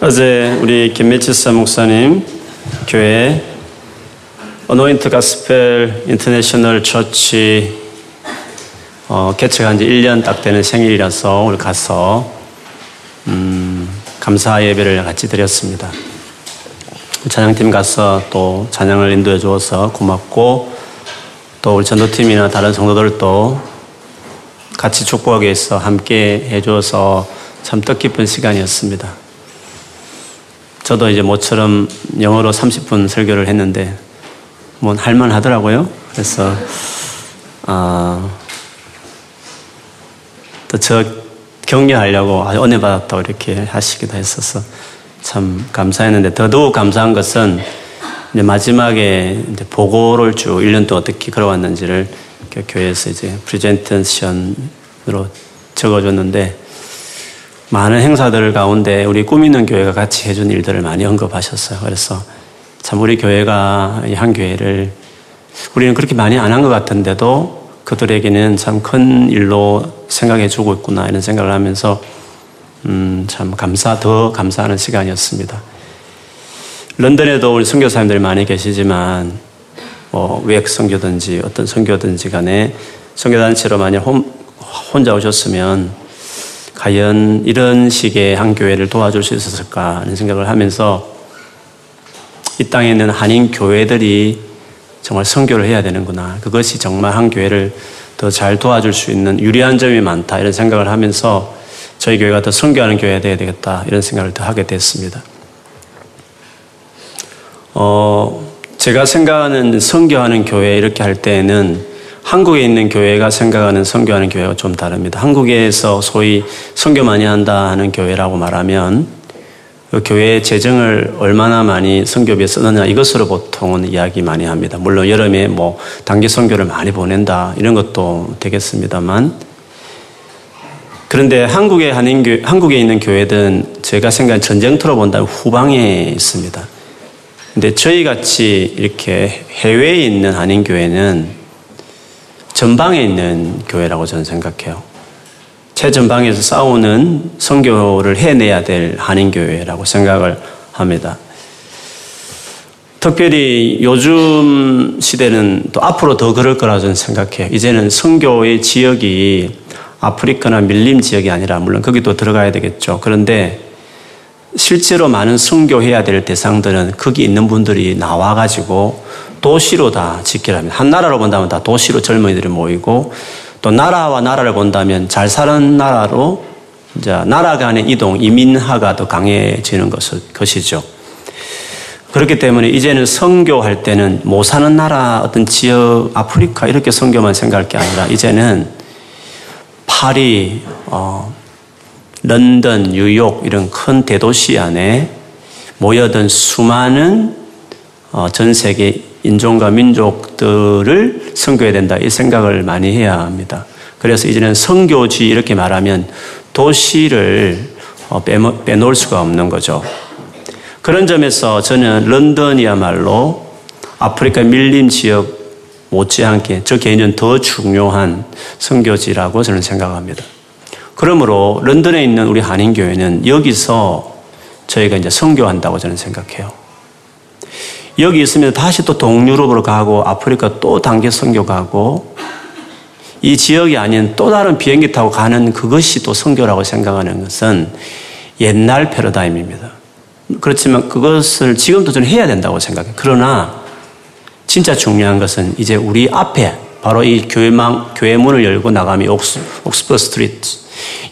어제 우리 김매치사 목사님 교회 Anoint Gospel International Church 어, 개척한 지 1년 딱 되는 생일이라서 오늘 가서 음, 감사 예배를 같이 드렸습니다. 찬양팀 가서 또 찬양을 인도해 주어서 고맙고 또 우리 전도팀이나 다른 성도들도 같이 축복하기 위해서 함께 해주어서 참 뜻깊은 시간이었습니다. 저도 이제 모처럼 영어로 30분 설교를 했는데 뭐 할만 하더라고요. 그래서 아, 또저 격려하려고 은혜 받았다고 이렇게 하시기도 했어서 참 감사했는데 더더욱 감사한 것은 이제 마지막에 이제 보고를 쭉 1년 동안 어떻게 걸어왔는지를 교회에서 이제 프레젠테이션으로 적어줬는데 많은 행사들 가운데 우리 꾸미는 교회가 같이 해준 일들을 많이 언급하셨어요. 그래서 참 우리 교회가 한 교회를 우리는 그렇게 많이 안 한 것 같은데도 그들에게는 참 큰 일로 생각해 주고 있구나 이런 생각을 하면서 음, 참 감사, 더 감사하는 시간이었습니다. 런던에도 우리 선교사님들이 많이 계시지만 뭐 외학 선교든지 어떤 선교든지 간에 선교단체로 만약 혼자 오셨으면 과연 이런 식의 한 교회를 도와줄 수 있었을까 하는 생각을 하면서 이 땅에 있는 한인 교회들이 정말 선교를 해야 되는구나. 그것이 정말 한 교회를 더 잘 도와줄 수 있는 유리한 점이 많다. 이런 생각을 하면서 저희 교회가 더 선교하는 교회가 되어야 되겠다. 이런 생각을 더 하게 됐습니다. 어, 제가 생각하는 선교하는 교회 이렇게 할 때에는 한국에 있는 교회가 생각하는 선교하는 교회가 좀 다릅니다. 한국에서 소위 선교 많이 한다 하는 교회라고 말하면 그 교회의 재정을 얼마나 많이 선교비에 쓰느냐 이것으로 보통은 이야기 많이 합니다. 물론 여름에 뭐 단기 선교를 많이 보낸다 이런 것도 되겠습니다만 그런데 한국에 한인교 한국에 있는 교회들은 제가 생각한 전쟁터로 본다면 후방에 있습니다. 근데 저희 같이 이렇게 해외에 있는 한인 교회는 전방에 있는 교회라고 저는 생각해요. 최전방에서 싸우는 선교를 해내야 될 한인교회라고 생각을 합니다. 특별히 요즘 시대는 또 앞으로 더 그럴 거라 저는 생각해요. 이제는 선교의 지역이 아프리카나 밀림 지역이 아니라 물론 거기도 들어가야 되겠죠. 그런데 실제로 많은 선교해야 될 대상들은 거기 있는 분들이 나와 가지고 도시로 다 합니다. 한 나라로 본다면 다 도시로 젊은이들이 모이고 또 나라와 나라를 본다면 잘 사는 나라로 이제 나라 간의 이동, 이민화가 더 강해지는 것이죠. 그렇기 때문에 이제는 선교할 때는 못 사는 나라, 어떤 지역, 아프리카 이렇게 선교만 생각할 게 아니라 이제는 파리, 어, 런던, 뉴욕 이런 큰 대도시 안에 모여든 수많은 어, 전 세계 인종과 민족들을 선교해야 된다 이 생각을 많이 해야 합니다. 그래서 이제는 선교지 이렇게 말하면 도시를 어, 빼놓을 수가 없는 거죠. 그런 점에서 저는 런던이야말로 아프리카 밀림 지역 못지않게 저 개인은 더 중요한 선교지라고 저는 생각합니다. 그러므로 런던에 있는 우리 한인교회는 여기서 저희가 이제 선교한다고 저는 생각해요. 여기 있으면 다시 또 동유럽으로 가고 아프리카 또 단계 선교 가고 이 지역이 아닌 또 다른 비행기 타고 가는 그것이 또 선교라고 생각하는 것은 옛날 패러다임입니다. 그렇지만 그것을 지금도 저는 해야 된다고 생각해요. 그러나 진짜 중요한 것은 이제 우리 앞에 바로 이 교회망, 교회 문을 열고 나가면 Ox, Oxford Street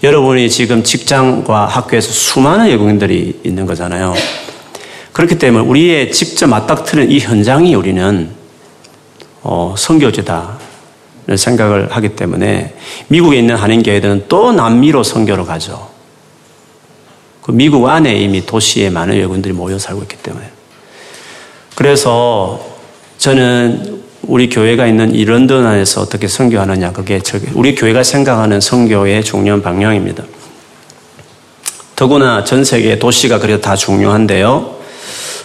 여러분이 지금 직장과 학교에서 수많은 외국인들이 있는 거잖아요. 그렇기 때문에 우리의 직접 맞닥뜨리는 이 현장이 우리는 어, 선교지다. 생각을 하기 때문에 미국에 있는 한인교회들은 또 남미로 선교로 가죠. 그 미국 안에 이미 도시에 많은 외국인들이 모여 살고 있기 때문에. 그래서 저는 우리 교회가 있는 이 런던 안에서 어떻게 선교하느냐 그게 우리 교회가 생각하는 선교의 중요한 방향입니다. 더구나 전 세계 도시가 그래도 다 중요한데요.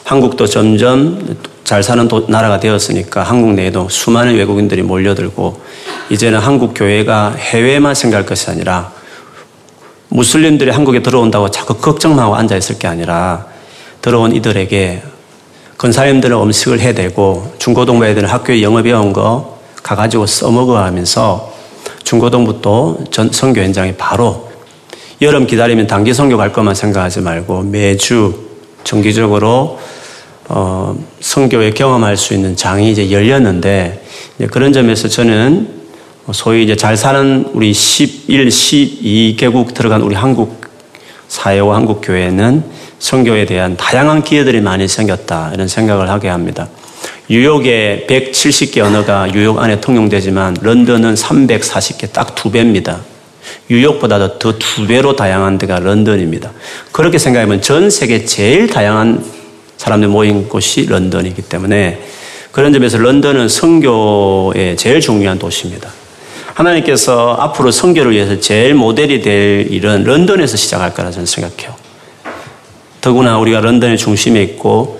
한국도 점점 잘 사는 도, 나라가 되었으니까 한국 내에도 수많은 외국인들이 몰려들고 이제는 한국 교회가 해외만 생각할 것이 아니라 무슬림들이 한국에 들어온다고 자꾸 걱정만 하고 앉아 있을 게 아니라 들어온 이들에게 건사님들은 음식을 해대고 중고등부 애들은 학교에 영어 배운 거 가가지고 써먹어 하면서 중고등부터 전 선교 현장에 바로 여름 기다리면 단기 선교 갈 것만 생각하지 말고 매주 정기적으로 어, 선교에 경험할 수 있는 장이 이제 열렸는데 이제 그런 점에서 저는 소위 이제 잘 사는 우리 11, 12개국 들어간 우리 한국 사회와 한국 교회는 선교에 대한 다양한 기회들이 많이 생겼다 이런 생각을 하게 합니다. 뉴욕에 170개 언어가 뉴욕 안에 통용되지만 런던은 340개 딱 두 배입니다. 뉴욕보다도 더두 배로 다양한 데가 런던입니다. 그렇게 생각하면 전 세계 제일 다양한 사람들 모인 곳이 런던이기 때문에 그런 점에서 런던은 선교의 제일 중요한 도시입니다. 하나님께서 앞으로 선교를 위해서 제일 모델이 될 일은 런던에서 시작할 거라 저는 생각해요. 더구나 우리가 런던의 중심에 있고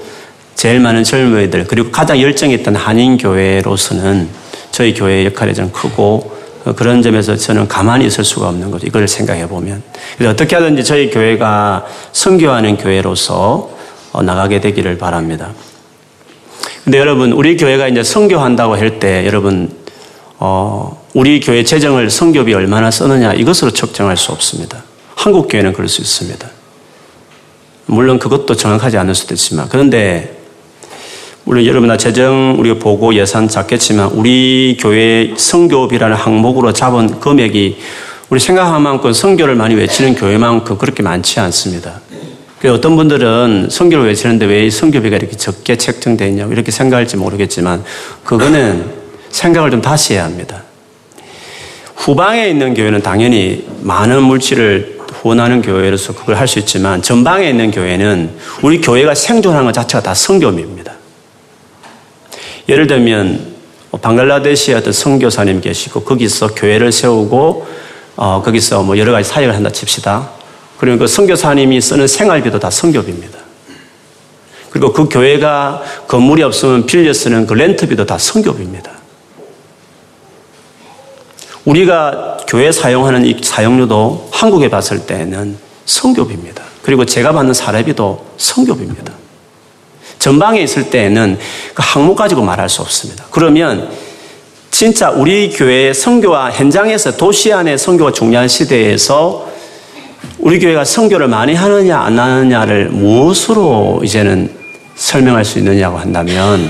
제일 많은 젊은이들 그리고 가장 열정이 있던 한인 교회로서는 저희 교회의 역할이 좀 크고 그런 점에서 저는 가만히 있을 수가 없는 거죠. 이걸 생각해 보면. 그래서 어떻게 하든지 저희 교회가 선교하는 교회로서 어, 나가게 되기를 바랍니다. 근데 여러분, 우리 교회가 이제 선교한다고 할 때 여러분, 어, 우리 교회 재정을 선교비 얼마나 쓰느냐 이것으로 측정할 수 없습니다. 한국 교회는 그럴 수 있습니다. 물론 그것도 정확하지 않을 수도 있지만 그런데 물론 여러분 나 재정 우리가 보고 예산 잡겠지만 우리 교회 성교비라는 항목으로 잡은 금액이 우리 생각한 만큼 성교를 많이 외치는 교회만큼 그렇게 많지 않습니다. 어떤 분들은 성교를 외치는데 왜 성교비가 이렇게 적게 책정되어 있냐고 이렇게 생각할지 모르겠지만 그거는 생각을 좀 다시 해야 합니다. 후방에 있는 교회는 당연히 많은 물질을 후원하는 교회로서 그걸 할 수 있지만 전방에 있는 교회는 우리 교회가 생존하는 것 자체가 다 성교입니다. 예를 들면 방글라데시에 어떤 성교사님 계시고 거기서 교회를 세우고 어, 거기서 뭐 여러 가지 사역을 한다 칩시다. 그리고 그 선교사님이 쓰는 생활비도 다 성교비입니다. 그리고 그 교회가 건물이 없으면 빌려 쓰는 그 렌트비도 다 성교비입니다. 우리가 교회 사용하는 이 사용료도 한국에 봤을 때는 성교비입니다. 그리고 제가 받는 사례비도 성교비입니다. 전방에 있을 때에는 그 항목 가지고 말할 수 없습니다. 그러면 진짜 우리 교회의 성교와 현장에서 도시 안의 성교가 중요한 시대에서 우리 교회가 성교를 많이 하느냐 안 하느냐를 무엇으로 이제는 설명할 수 있느냐고 한다면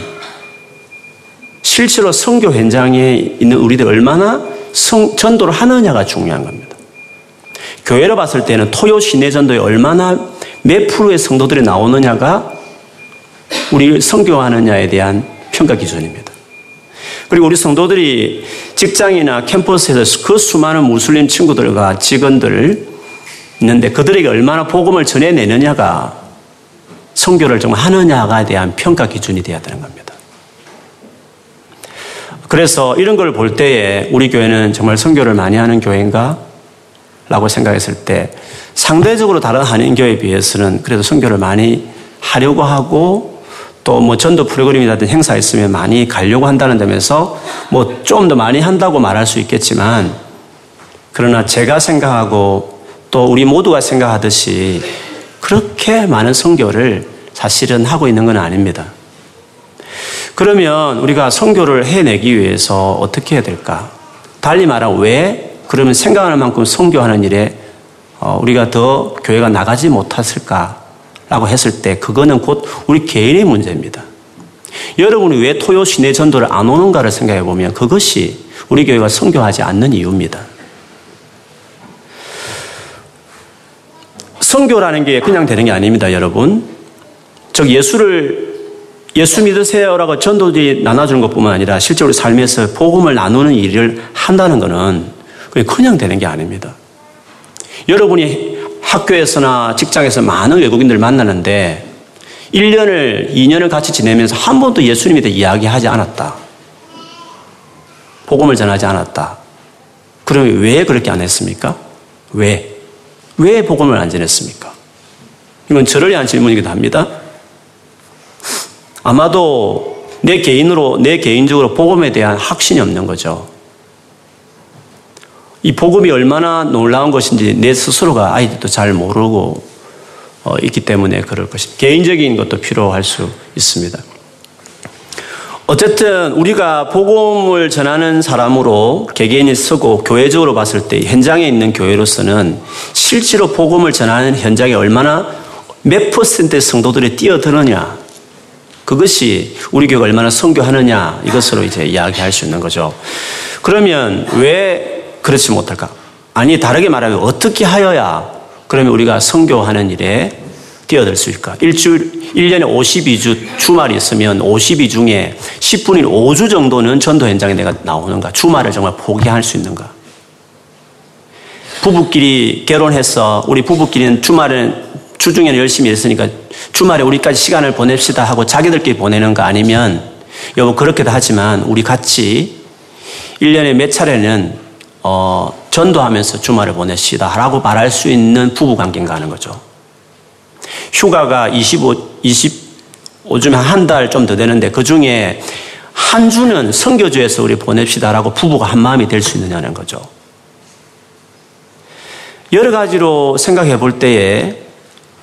실제로 성교 현장에 있는 우리들 얼마나 성, 전도를 하느냐가 중요한 겁니다. 교회로 봤을 때는 토요 시내 전도에 얼마나 몇 프로의 성도들이 나오느냐가 우리 성교하느냐에 대한 평가 기준입니다. 그리고 우리 성도들이 직장이나 캠퍼스에서 그 수많은 무슬림 친구들과 직원들 있는데 그들에게 얼마나 복음을 전해내느냐가 성교를 좀 하느냐가 대한 평가 기준이 되어야 되는 겁니다. 그래서 이런 걸 볼 때에 우리 교회는 정말 성교를 많이 하는 교회인가? 라고 생각했을 때 상대적으로 다른 한인교회에 비해서는 그래도 성교를 많이 하려고 하고 또 뭐 전도 프로그램이라든 행사 있으면 많이 가려고 한다는 점에서 뭐 좀 더 많이 한다고 말할 수 있겠지만 그러나 제가 생각하고 또 우리 모두가 생각하듯이 그렇게 많은 성교를 사실은 하고 있는 건 아닙니다. 그러면 우리가 성교를 해내기 위해서 어떻게 해야 될까? 달리 말하면 왜 그러면 생각하는 만큼 성교하는 일에 어, 우리가 더 교회가 나가지 못했을까? 라고 했을 때 그거는 곧 우리 개인의 문제입니다. 여러분이 왜 토요 시내 전도를 안 오는가를 생각해 보면 그것이 우리 교회가 성교하지 않는 이유입니다. 성교라는 게 그냥 되는 게 아닙니다, 여러분. 즉 예수를 예수 믿으세요라고 전도들이 나눠주는 것뿐만 아니라 실제로 삶에서 복음을 나누는 일을 한다는 것은 그냥 되는 게 아닙니다. 여러분이 학교에서나 직장에서 많은 외국인들 만나는데 1년을, 2년을 같이 지내면서 한 번도 예수님에 대해 이야기하지 않았다. 복음을 전하지 않았다. 그러면 왜 그렇게 안 했습니까? 왜? 왜 복음을 안 전했습니까? 이건 저를 위한 질문이기도 합니다. 아마도 내 개인으로, 내 개인적으로 복음에 대한 확신이 없는 거죠. 이 복음이 얼마나 놀라운 것인지 내 스스로가 아이들도 잘 모르고 어, 있기 때문에 그럴 것입니다. 개인적인 것도 필요할 수 있습니다. 어쨌든 우리가 복음을 전하는 사람으로 개개인이 서고 교회적으로 봤을 때 현장에 있는 교회로서는 실제로 복음을 전하는 현장에 얼마나 몇 퍼센트의 성도들이 뛰어드느냐 그것이 우리 교회가 얼마나 선교하느냐 이것으로 이제 이야기할 수 있는 거죠. 그러면 왜 그렇지 못할까? 아니 다르게 말하면 어떻게 하여야 그러면 우리가 선교하는 일에 뛰어들 수 있을까? 일주일, 1년에 52주 주말이 있으면 52 중에 10분인 5주 정도는 전도 현장에 내가 나오는가? 주말을 정말 포기할 수 있는가? 부부끼리 결혼해서 우리 부부끼리는 주말은 주중에는 열심히 했으니까 주말에 우리까지 시간을 보냅시다 하고 자기들끼리 보내는 거 아니면 여보 그렇게도 하지만 우리 같이 1년에 몇 차례는 어, 전도하면서 주말을 보내시다 라고 말할 수 있는 부부 관계인가 하는 거죠. 휴가가 25, 25주면 한 달 좀 더 되는데 그 중에 한 주는 성교주에서 우리 보냅시다라고 부부가 한 마음이 될 수 있느냐는 거죠. 여러 가지로 생각해 볼 때에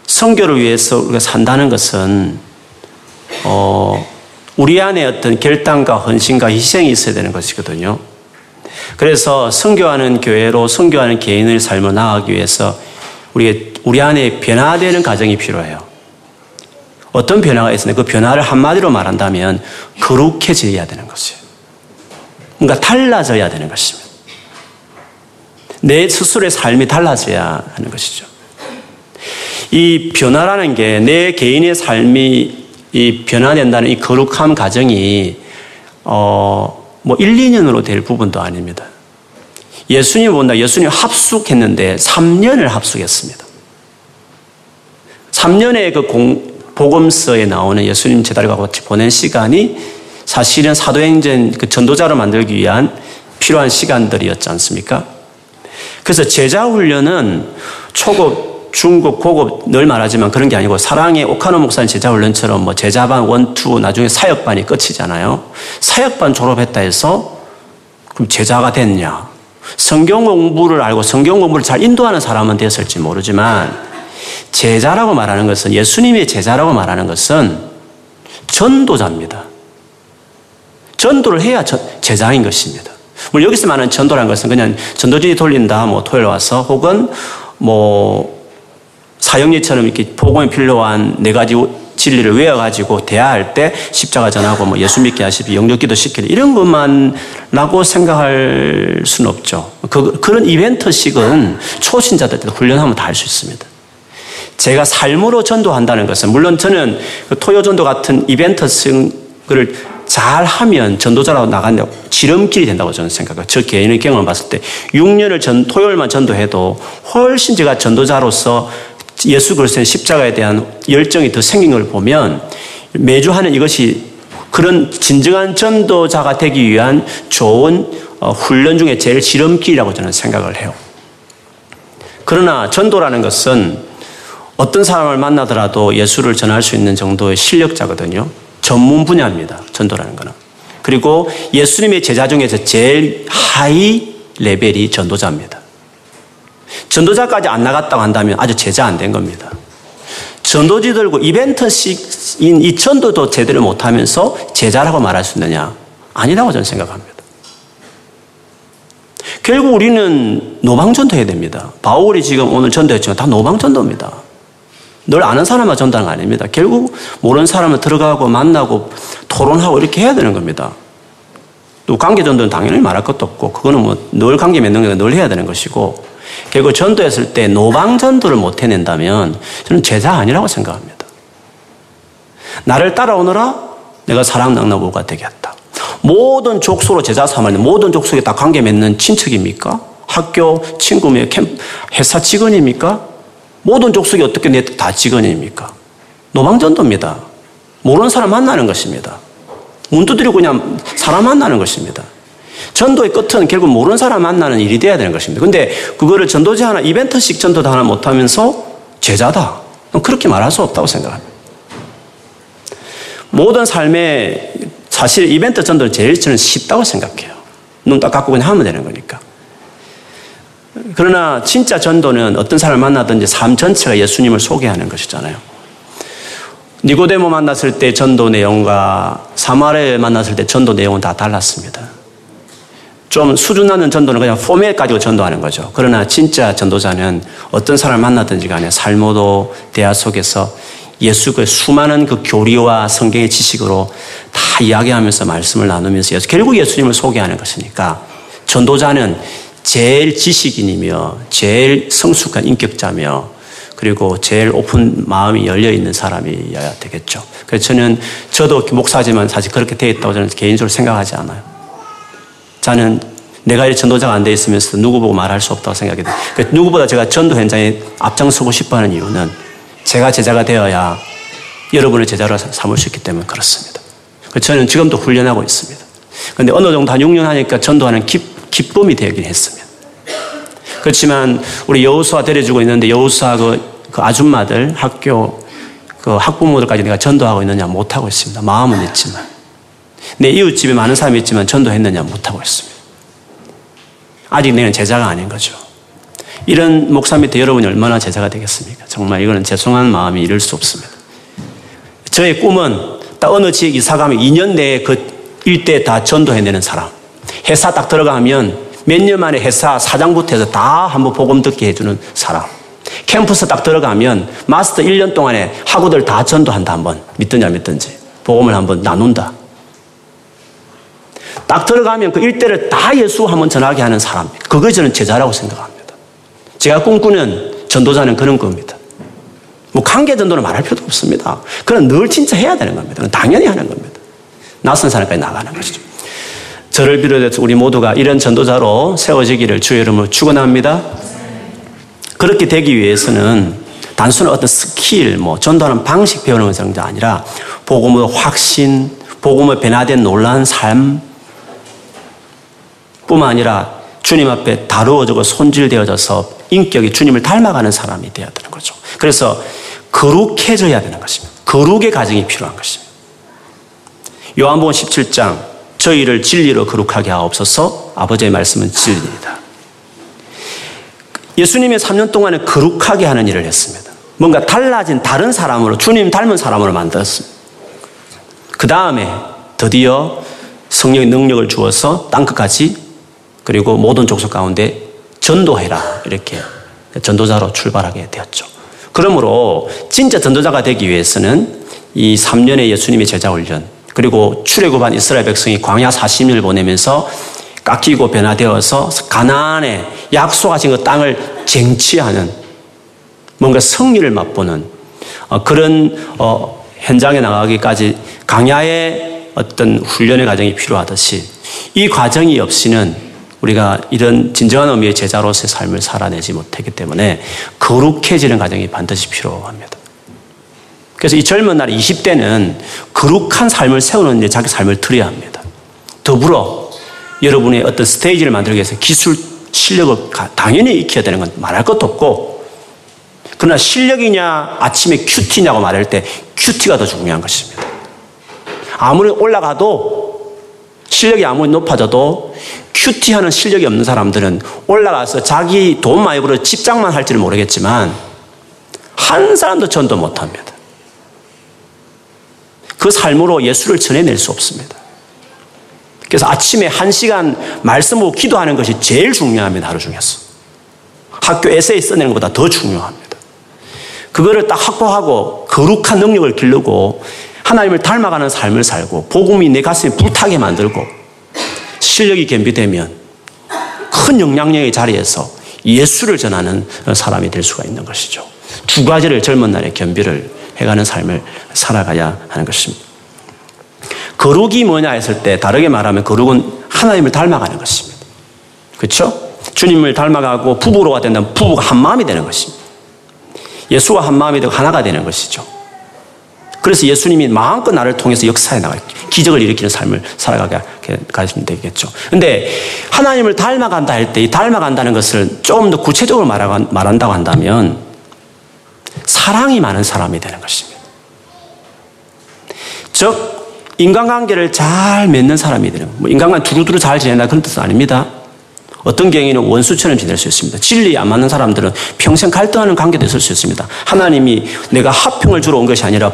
성교를 위해서 우리가 산다는 것은 어, 우리 안에 어떤 결단과 헌신과 희생이 있어야 되는 것이거든요. 그래서 성교하는 교회로 성교하는 개인의 삶을 나아가기 위해서 우리 우리 안에 변화되는 과정이 필요해요. 어떤 변화가 있으면 그 변화를 한마디로 말한다면 거룩해져야 되는 것이에요. 뭔가 달라져야 되는 것입니다. 내 스스로의 삶이 달라져야 하는 것이죠. 이 변화라는 게 내 개인의 삶이 이 변화된다는 이 거룩함 과정이 어, 뭐 1, 2년으로 될 부분도 아닙니다. 예수님 본다. 예수님 합숙했는데 3년을 합숙했습니다. 3년의 그 공, 복음서에 나오는 예수님 제자들과 같이 보낸 시간이 사실은 사도행전 그 전도자를 만들기 위한 필요한 시간들이었지 않습니까? 그래서 제자 훈련은 초급 중급, 고급 늘 말하지만 그런 게 아니고 사랑의 오카노 목사님 제자 훈련처럼 뭐 제자반 원투 나중에 사역반이 끝이잖아요. 사역반 졸업했다 해서 그럼 제자가 됐냐? 성경 공부를 알고 성경 공부를 잘 인도하는 사람은 됐을지 모르지만 제자라고 말하는 것은 예수님의 제자라고 말하는 것은 전도자입니다. 전도를 해야 제자인 것입니다. 물론 여기서 말하는 전도라는 것은 그냥 전도지 돌린다, 뭐 토요일 와서 혹은 뭐 사형리처럼 이렇게 복음에 필요한 네 가지 진리를 외워가지고 대화할 때 십자가 전하고 뭐 예수 믿게 하시고 영적기도 시키는 이런 것만라고 생각할 수는 없죠. 그, 그런 이벤트식은 초신자들 때 훈련하면 다 할 수 있습니다. 제가 삶으로 전도한다는 것은 물론 저는 그 토요전도 같은 이벤트식을 잘 하면 전도자라고 나간다 지름길이 된다고 저는 생각해요. 저 개인의 경험을 봤을 때 6년을 전 토요일만 전도해도 훨씬 제가 전도자로서 예수 그리스도의 십자가에 대한 열정이 더 생긴 걸 보면 매주 하는 이것이 그런 진정한 전도자가 되기 위한 좋은 어, 훈련 중에 제일 지름길이라고 저는 생각을 해요. 그러나 전도라는 것은 어떤 사람을 만나더라도 예수를 전할 수 있는 정도의 실력자거든요. 전문 분야입니다. 전도라는 것은. 그리고 예수님의 제자 중에서 제일 하이 레벨이 전도자입니다. 전도자까지 안 나갔다고 한다면 아주 제자 안 된 겁니다. 전도지 들고 이벤트식인 이 전도도 제대로 못하면서 제자라고 말할 수 있느냐? 아니라고 저는 생각합니다. 결국 우리는 노방전도 해야 됩니다. 바울이 지금 오늘 전도했지만 다 노방전도입니다. 늘 아는 사람만 거 아닙니다. 결국 모르는 사람을 들어가고 만나고 토론하고 이렇게 해야 되는 겁니다. 또 관계 전도는 당연히 말할 것도 없고 그거는 뭐 늘 관계 맺는 게 늘 해야 되는 것이고 결국 전도했을 때 노방 전도를 못 해낸다면 저는 제자 아니라고 생각합니다. 나를 따라오너라 내가 사랑 낙나무가 되겠다. 모든 족속으로 제자 삼았는데 모든 족속에 다 관계 맺는 친척입니까? 학교 캠 회사 직원입니까? 모든 족속이 어떻게 내 다 직원입니까? 노방전도입니다. 모르는 사람 만나는 것입니다. 문 두드리고 그냥 사람 만나는 것입니다. 전도의 끝은 결국 모르는 사람 만나는 일이 돼야 되는 것입니다. 근데 그거를 전도지 하나, 이벤트식 전도도 하나 못하면서 제자다. 그렇게 말할 수 없다고 생각합니다. 모든 삶에 사실 이벤트 전도는 제일 저는 쉽다고 생각해요. 눈딱 감고 그냥 하면 되는 거니까. 그러나 진짜 전도는 어떤 사람을 만나든지 삶 전체가 예수님을 소개하는 것이잖아요. 니고데모 만났을 때 전도 내용과 사마리아 만났을 때 전도 내용은 다 달랐습니다. 좀 수준 낮은 전도는 그냥 포맷 가지고 전도하는 거죠. 그러나 진짜 전도자는 어떤 사람을 만나든지 간에 삶모도 대화 속에서 예수 그 수많은 그 교리와 성경의 지식으로 다 이야기하면서 말씀을 나누면서 결국 예수님을 소개하는 것이니까 전도자는 제일 지식인이며 제일 성숙한 인격자며 그리고 제일 오픈 마음이 열려 있는 사람이어야 되겠죠. 그래서 저는 저도 목사지만 사실 그렇게 되어 있다고 저는 개인적으로 생각하지 않아요. 저는 내가 전도자가 안 돼 있으면서 누구 보고 말할 수 없다고 생각이 돼요. 누구보다 제가 전도 현장에 앞장서고 싶어 하는 이유는 제가 제자가 되어야 여러분의 제자로 삼을 수 있기 때문에 그렇습니다. 저는 지금도 훈련하고 있습니다. 그런데 어느 정도 한 6년 하니까 전도하는 기, 기쁨이 되긴 했습니다. 그렇지만 우리 여우수아 데려주고 있는데 여우수아 그, 그 아줌마들 학교 그 학부모들까지 내가 전도하고 있느냐 못하고 있습니다. 마음은 있지만. 내 이웃집에 많은 사람이 있지만 전도했느냐 못하고 있습니다. 아직 내는 제자가 아닌 거죠. 이런 목사 밑에 여러분이 얼마나 제자가 되겠습니까? 정말 이거는 죄송한 마음이 이룰 수 없습니다. 저의 꿈은 딱 어느 지역 이사 가면 2년 내에 그 일대 다 전도해내는 사람. 회사 딱 들어가면 몇 년 만에 회사 사장부터 해서 다 한번 복음 듣게 해주는 사람. 캠퍼스 딱 들어가면 마스터 1년 동안에 학우들 다 전도한다 한번. 믿든지 안 믿든지. 복음을 한번 나눈다. 딱 들어가면 그 일대를 다 예수 한번 전하게 하는 사람. 그거 저는 제자라고 생각합니다. 제가 꿈꾸는 전도자는 그런 겁니다. 뭐 관계 전도는 말할 필요도 없습니다. 그건 늘 진짜 해야 되는 겁니다. 당연히 하는 겁니다. 낯선 사람까지 나가는 것이죠. 저를 비롯해서 우리 모두가 이런 전도자로 세워지기를 주의 이름으로 축원합니다. 그렇게 되기 위해서는 단순한 어떤 스킬, 뭐 전도하는 방식 배우는 것이 아니라 복음의 확신, 복음의 변화된 놀라운 삶 뿐만 아니라 주님 앞에 다루어지고 손질되어져서 인격이 주님을 닮아가는 사람이 되어야 되는 거죠. 그래서 거룩해져야 되는 것입니다. 거룩의 과정이 필요한 것입니다. 요한복음 17장 저희를 진리로 거룩하게 하옵소서 아버지의 말씀은 진리입니다. 예수님의 3년 동안에 거룩하게 하는 일을 했습니다. 뭔가 달라진 다른 사람으로 주님 닮은 사람으로 만들었습니다. 그 다음에 드디어 성령의 능력을 주어서 땅 끝까지 그리고 모든 족속 가운데 전도해라. 이렇게 전도자로 출발하게 되었죠. 그러므로 진짜 전도자가 되기 위해서는 이 3년의 예수님의 제자 훈련, 그리고 출애굽한 이스라엘 백성이 광야 40일 보내면서 깎이고 변화되어서 가나안에 약속하신 그 땅을 쟁취하는 뭔가 승리를 맛보는 어, 그런 어, 현장에 나가기까지 강야의 어떤 훈련의 과정이 필요하듯이 이 과정이 없이는 우리가 이런 진정한 의미의 제자로서의 삶을 살아내지 못했기 때문에 거룩해지는 과정이 반드시 필요합니다. 그래서 이 젊은 날 20대는 거룩한 삶을 세우는 데 자기 삶을 들여야 합니다. 더불어 여러분의 어떤 스테이지를 만들기 위해서 기술, 실력을 당연히 익혀야 되는 건 말할 것도 없고 그러나 실력이냐 아침에 큐티냐고 말할 때 큐티가 더 중요한 것입니다. 아무리 올라가도 실력이 아무리 높아져도 큐티하는 실력이 없는 사람들은 올라가서 자기 돈 많이 벌어 집장만 할지는 모르겠지만 한 사람도 전도 못합니다. 그 삶으로 예수를 전해낼 수 없습니다. 그래서 아침에 한 시간 말씀 보 기도하는 것이 제일 중요합니다. 하루 중에서. 학교 에세이 써내는 것보다 더 중요합니다. 그거를 딱 확보하고 거룩한 능력을 기르고 하나님을 닮아가는 삶을 살고 복음이 내 가슴에 불타게 만들고 실력이 겸비되면 큰 영향력의 자리에서 예수를 전하는 사람이 될 수가 있는 것이죠. 두 가지를 젊은 날에 겸비를 해가는 삶을 살아가야 하는 것입니다. 거룩이 뭐냐 했을 때 다르게 말하면 거룩은 하나님을 닮아가는 것입니다. 그렇죠? 주님을 닮아가고 부부로가 된다면 부부가 한 마음이 되는 것입니다. 예수와 한 마음이 되고 하나가 되는 것이죠. 그래서 예수님이 마음껏 나를 통해서 역사에 나가 기적을 일으키는 삶을 살아가게 가시면 되겠죠. 근데 하나님을 닮아간다 할 때 이 닮아간다는 것을 조금 더 구체적으로 말한다고 한다면 사랑이 많은 사람이 되는 것입니다. 즉 인간관계를 잘 맺는 사람이 되는 뭐 인간관 두루두루 잘 지낸다 그런 뜻은 아닙니다. 어떤 경우에는 원수처럼 지낼 수 있습니다. 진리 안 맞는 사람들은 평생 갈등하는 관계도 있을 수 있습니다. 하나님이 내가 합평을 주러 온 것이 아니라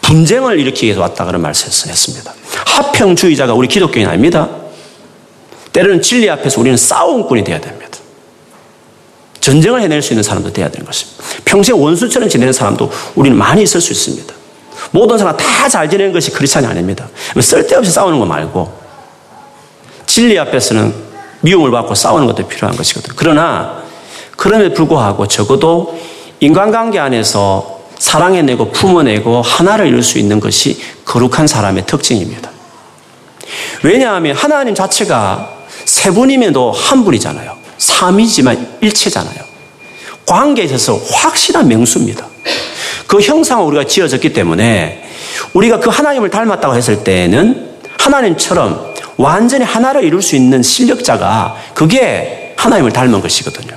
분쟁을 일으키기 왔다 그런 말씀했습니다. 합평주의자가 우리 기독교인 아닙니다. 때로는 진리 앞에서 우리는 싸움꾼이 되어야 됩니다. 전쟁을 해낼 수 있는 사람도 되어야 되는 것입니다. 평생 원수처럼 지내는 사람도 우리는 많이 있을 수 있습니다. 모든 사람 다 잘 지내는 것이 크리스찬이 아닙니다. 쓸데없이 싸우는 거 말고 진리 앞에서는 미움을 받고 싸우는 것도 필요한 것이거든요. 그러나 그럼에도 불구하고 적어도 인간관계 안에서 사랑해내고 품어내고 하나를 이룰 수 있는 것이 거룩한 사람의 특징입니다. 왜냐하면 하나님 자체가 세 분임에도 한 분이잖아요. 삼이지만 일체잖아요. 관계에 있어서 확실한 명수입니다. 그 형상을 우리가 지어졌기 때문에 우리가 그 하나님을 닮았다고 했을 때는 하나님처럼 완전히 하나를 이룰 수 있는 실력자가 그게 하나님을 닮은 것이거든요.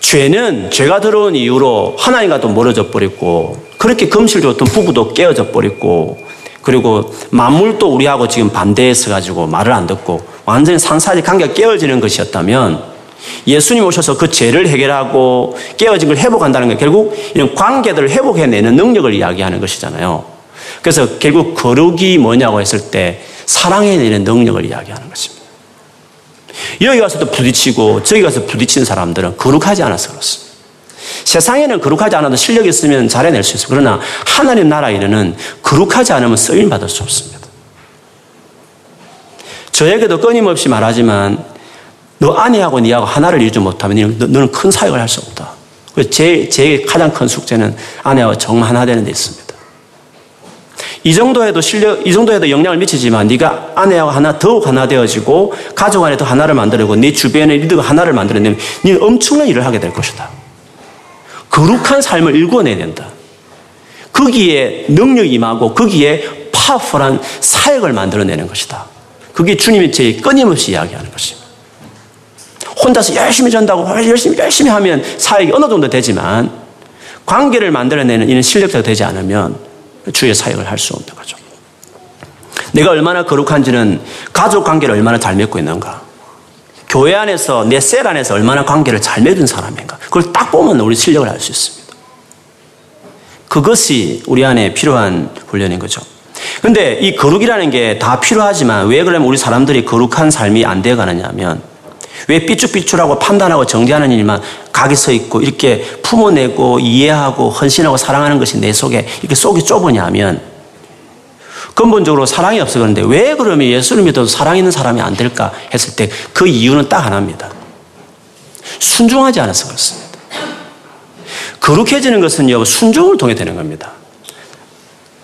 죄는 죄가 들어온 이후로 하나님과 또 멀어져 버렸고 그렇게 금실 좋던 부부도 깨어져 버렸고 그리고 만물도 우리하고 지금 반대해서 가지고 말을 안 듣고 완전히 상사의 관계가 깨어지는 것이었다면 예수님 오셔서 그 죄를 해결하고 깨어진 걸 회복한다는 게 결국 이런 관계들을 회복해내는 능력을 이야기하는 것이잖아요. 그래서 결국 거룩이 뭐냐고 했을 때 사랑해내는 능력을 이야기하는 것입니다. 여기 가서도 부딪히고 저기 가서 부딪히는 사람들은 거룩하지 않아서 그렇습니다. 세상에는 거룩하지 않아도 실력이 있으면 잘해낼 수 있어요. 그러나 하나님 나라 일에는 거룩하지 않으면 쓰임 받을 수 없습니다. 저에게도 끊임없이 말하지만 너 아내하고 니하고 하나를 이루지 못하면 너는 큰 사역을 할 수 없다. 제, 제 가장 큰 숙제는 아내와 정 하나 되는 데 있습니다. 이 정도에도 실력, 이 정도에도 영향을 미치지만 네가 아내하고 하나 더욱 하나 되어지고 가족 안에도 하나를 만들고 네 주변의 리더가 하나를 만들어내면 네는 엄청난 일을 하게 될 것이다. 거룩한 삶을 일궈내야 된다. 거기에 능력이 임하고 거기에 파워풀한 사역을 만들어내는 것이다. 그게 주님이 제 끊임없이 이야기하는 것입니다. 혼자서 열심히 전다고 열심히 열심히 하면 사역이 어느 정도 되지만 관계를 만들어내는 이런 실력자가 되지 않으면 주의 사역을 할 수 없는 거죠. 내가 얼마나 거룩한지는 가족 관계를 얼마나 잘 맺고 있는가. 교회 안에서 내 셀 안에서 얼마나 관계를 잘 맺은 사람인가. 그걸 딱 보면 우리 실력을 알 수 있습니다. 그것이 우리 안에 필요한 훈련인 거죠. 근데 이 거룩이라는 게 다 필요하지만 왜 그러면 우리 사람들이 거룩한 삶이 안 되어 가느냐면 왜 삐죽삐죽하고 판단하고 정죄하는 일만 각이 서 있고 이렇게 품어내고 이해하고 헌신하고 사랑하는 것이 내 속에 이렇게 속이 좁으냐면 근본적으로 사랑이 없어 그런데 왜 그러면 예수를 믿어도 사랑 있는 사람이 안 될까 했을 때 그 이유는 딱 하나입니다. 순종하지 않아서 그렇습니다. 거룩해지는 것은요, 순종을 통해 되는 겁니다.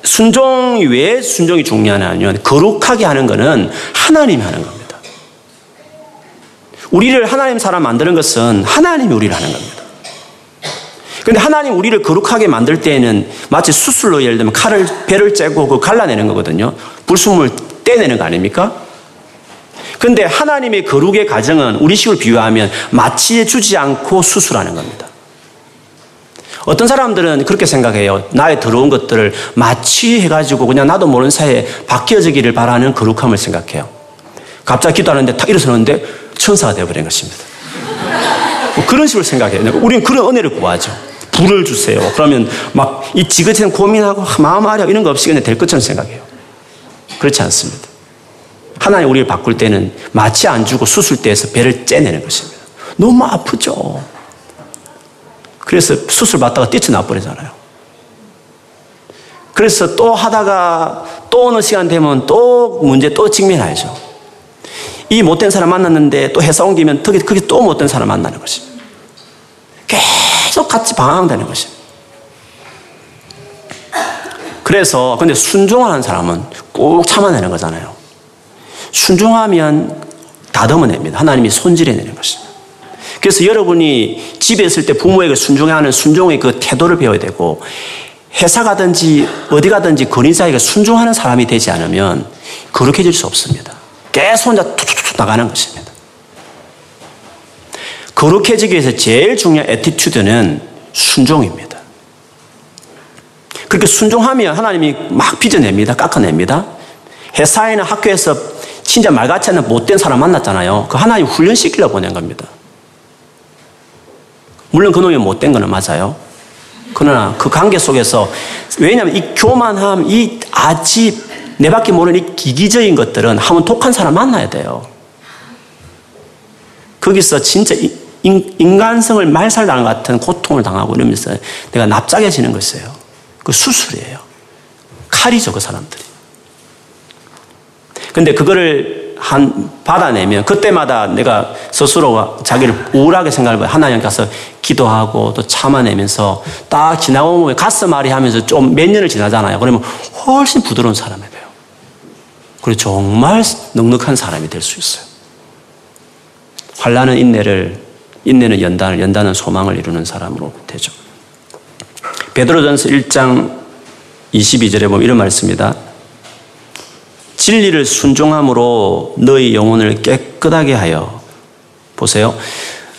순종이 왜 순종이 중요하냐면 거룩하게 하는 것은 하나님이 하는 겁니다. 우리를 하나님 사람 만드는 것은 하나님이 우리를 하는 겁니다. 근데 하나님 우리를 거룩하게 만들 때에는 마치 수술로 예를 들면 칼을 배를 째고 그 갈라내는 거거든요. 불순물 떼내는 거 아닙니까? 근데 하나님의 거룩의 과정은 우리식으로 비유하면 마취해 주지 않고 수술하는 겁니다. 어떤 사람들은 그렇게 생각해요. 나의 더러운 것들을 마취해가지고 그냥 나도 모르는 사이에 바뀌어지기를 바라는 거룩함을 생각해요. 갑자기 기도하는데 탁 일어서는데 천사가 되어버린 것입니다. 뭐 그런 식으로 생각해요. 우리는 그런 은혜를 구하죠. 불을 주세요. 그러면 막 이 지긋한 고민하고 마음 아려 이런 거 없이 그냥 될 것처럼 생각해요. 그렇지 않습니다. 하나님 우리를 바꿀 때는 마취 안 주고 수술대에서 배를 째내는 것입니다. 너무 아프죠. 그래서 수술 받다가 뛰쳐나 버리잖아요. 그래서 또 하다가 또 어느 시간 되면 또 문제 또 직면하죠. 이 못된 사람 만났는데 또 회사 옮기면 그게, 그게 또 못된 사람 만나는 것입니다. 계속 같이 방황되는 것입니다. 그래서, 근데 순종하는 사람은 꼭 참아내는 거잖아요. 순종하면 다듬어냅니다. 하나님이 손질해내는 것입니다. 그래서 여러분이 집에 있을 때 부모에게 순종하는 순종의 그 태도를 배워야 되고, 회사 가든지 어디 가든지 권위자에게 순종하는 사람이 되지 않으면 거룩해질 수 없습니다. 계속 혼자 툭툭툭 나가는 것입니다. 거룩해지기 위해서 제일 중요한 attitude는 순종입니다. 그렇게 순종하면 하나님이 막 빚어냅니다. 깎아냅니다. 회사에나 학교에서 진짜 말 같지 않은 못된 사람 만났잖아요. 그 하나님 훈련시키려 보낸 겁니다. 물론 그놈이 못된 거는 맞아요. 그러나 그 관계 속에서 왜냐하면 이 교만함, 이 아집, 내 밖에 모르는 이 기기적인 것들은 한번 독한 사람 만나야 돼요. 거기서 진짜 인 간성을 말살당한 같은 고통을 당하고 이러면서 내가 납작해지는 것이에요. 그 수술이에요. 칼이죠, 그 사람들이. 근데 그거를 한 받아내면 그때마다 내가 스스로가 자기를 우울하게 생각을 하나님 가서 기도하고 또 참아내면서 딱 지나고 보면 가슴 아리 하면서 좀 몇 년을 지나잖아요. 그러면 훨씬 부드러운 사람이 돼요. 그리고 정말 넉넉한 사람이 될 수 있어요. 환란은 인내를 인내는 연단을 연단은 소망을 이루는 사람으로 되죠. 베드로전서 1장 22절에 보면 이런 말씀입니다. 진리를 순종함으로 너희 영혼을 깨끗하게 하여 보세요.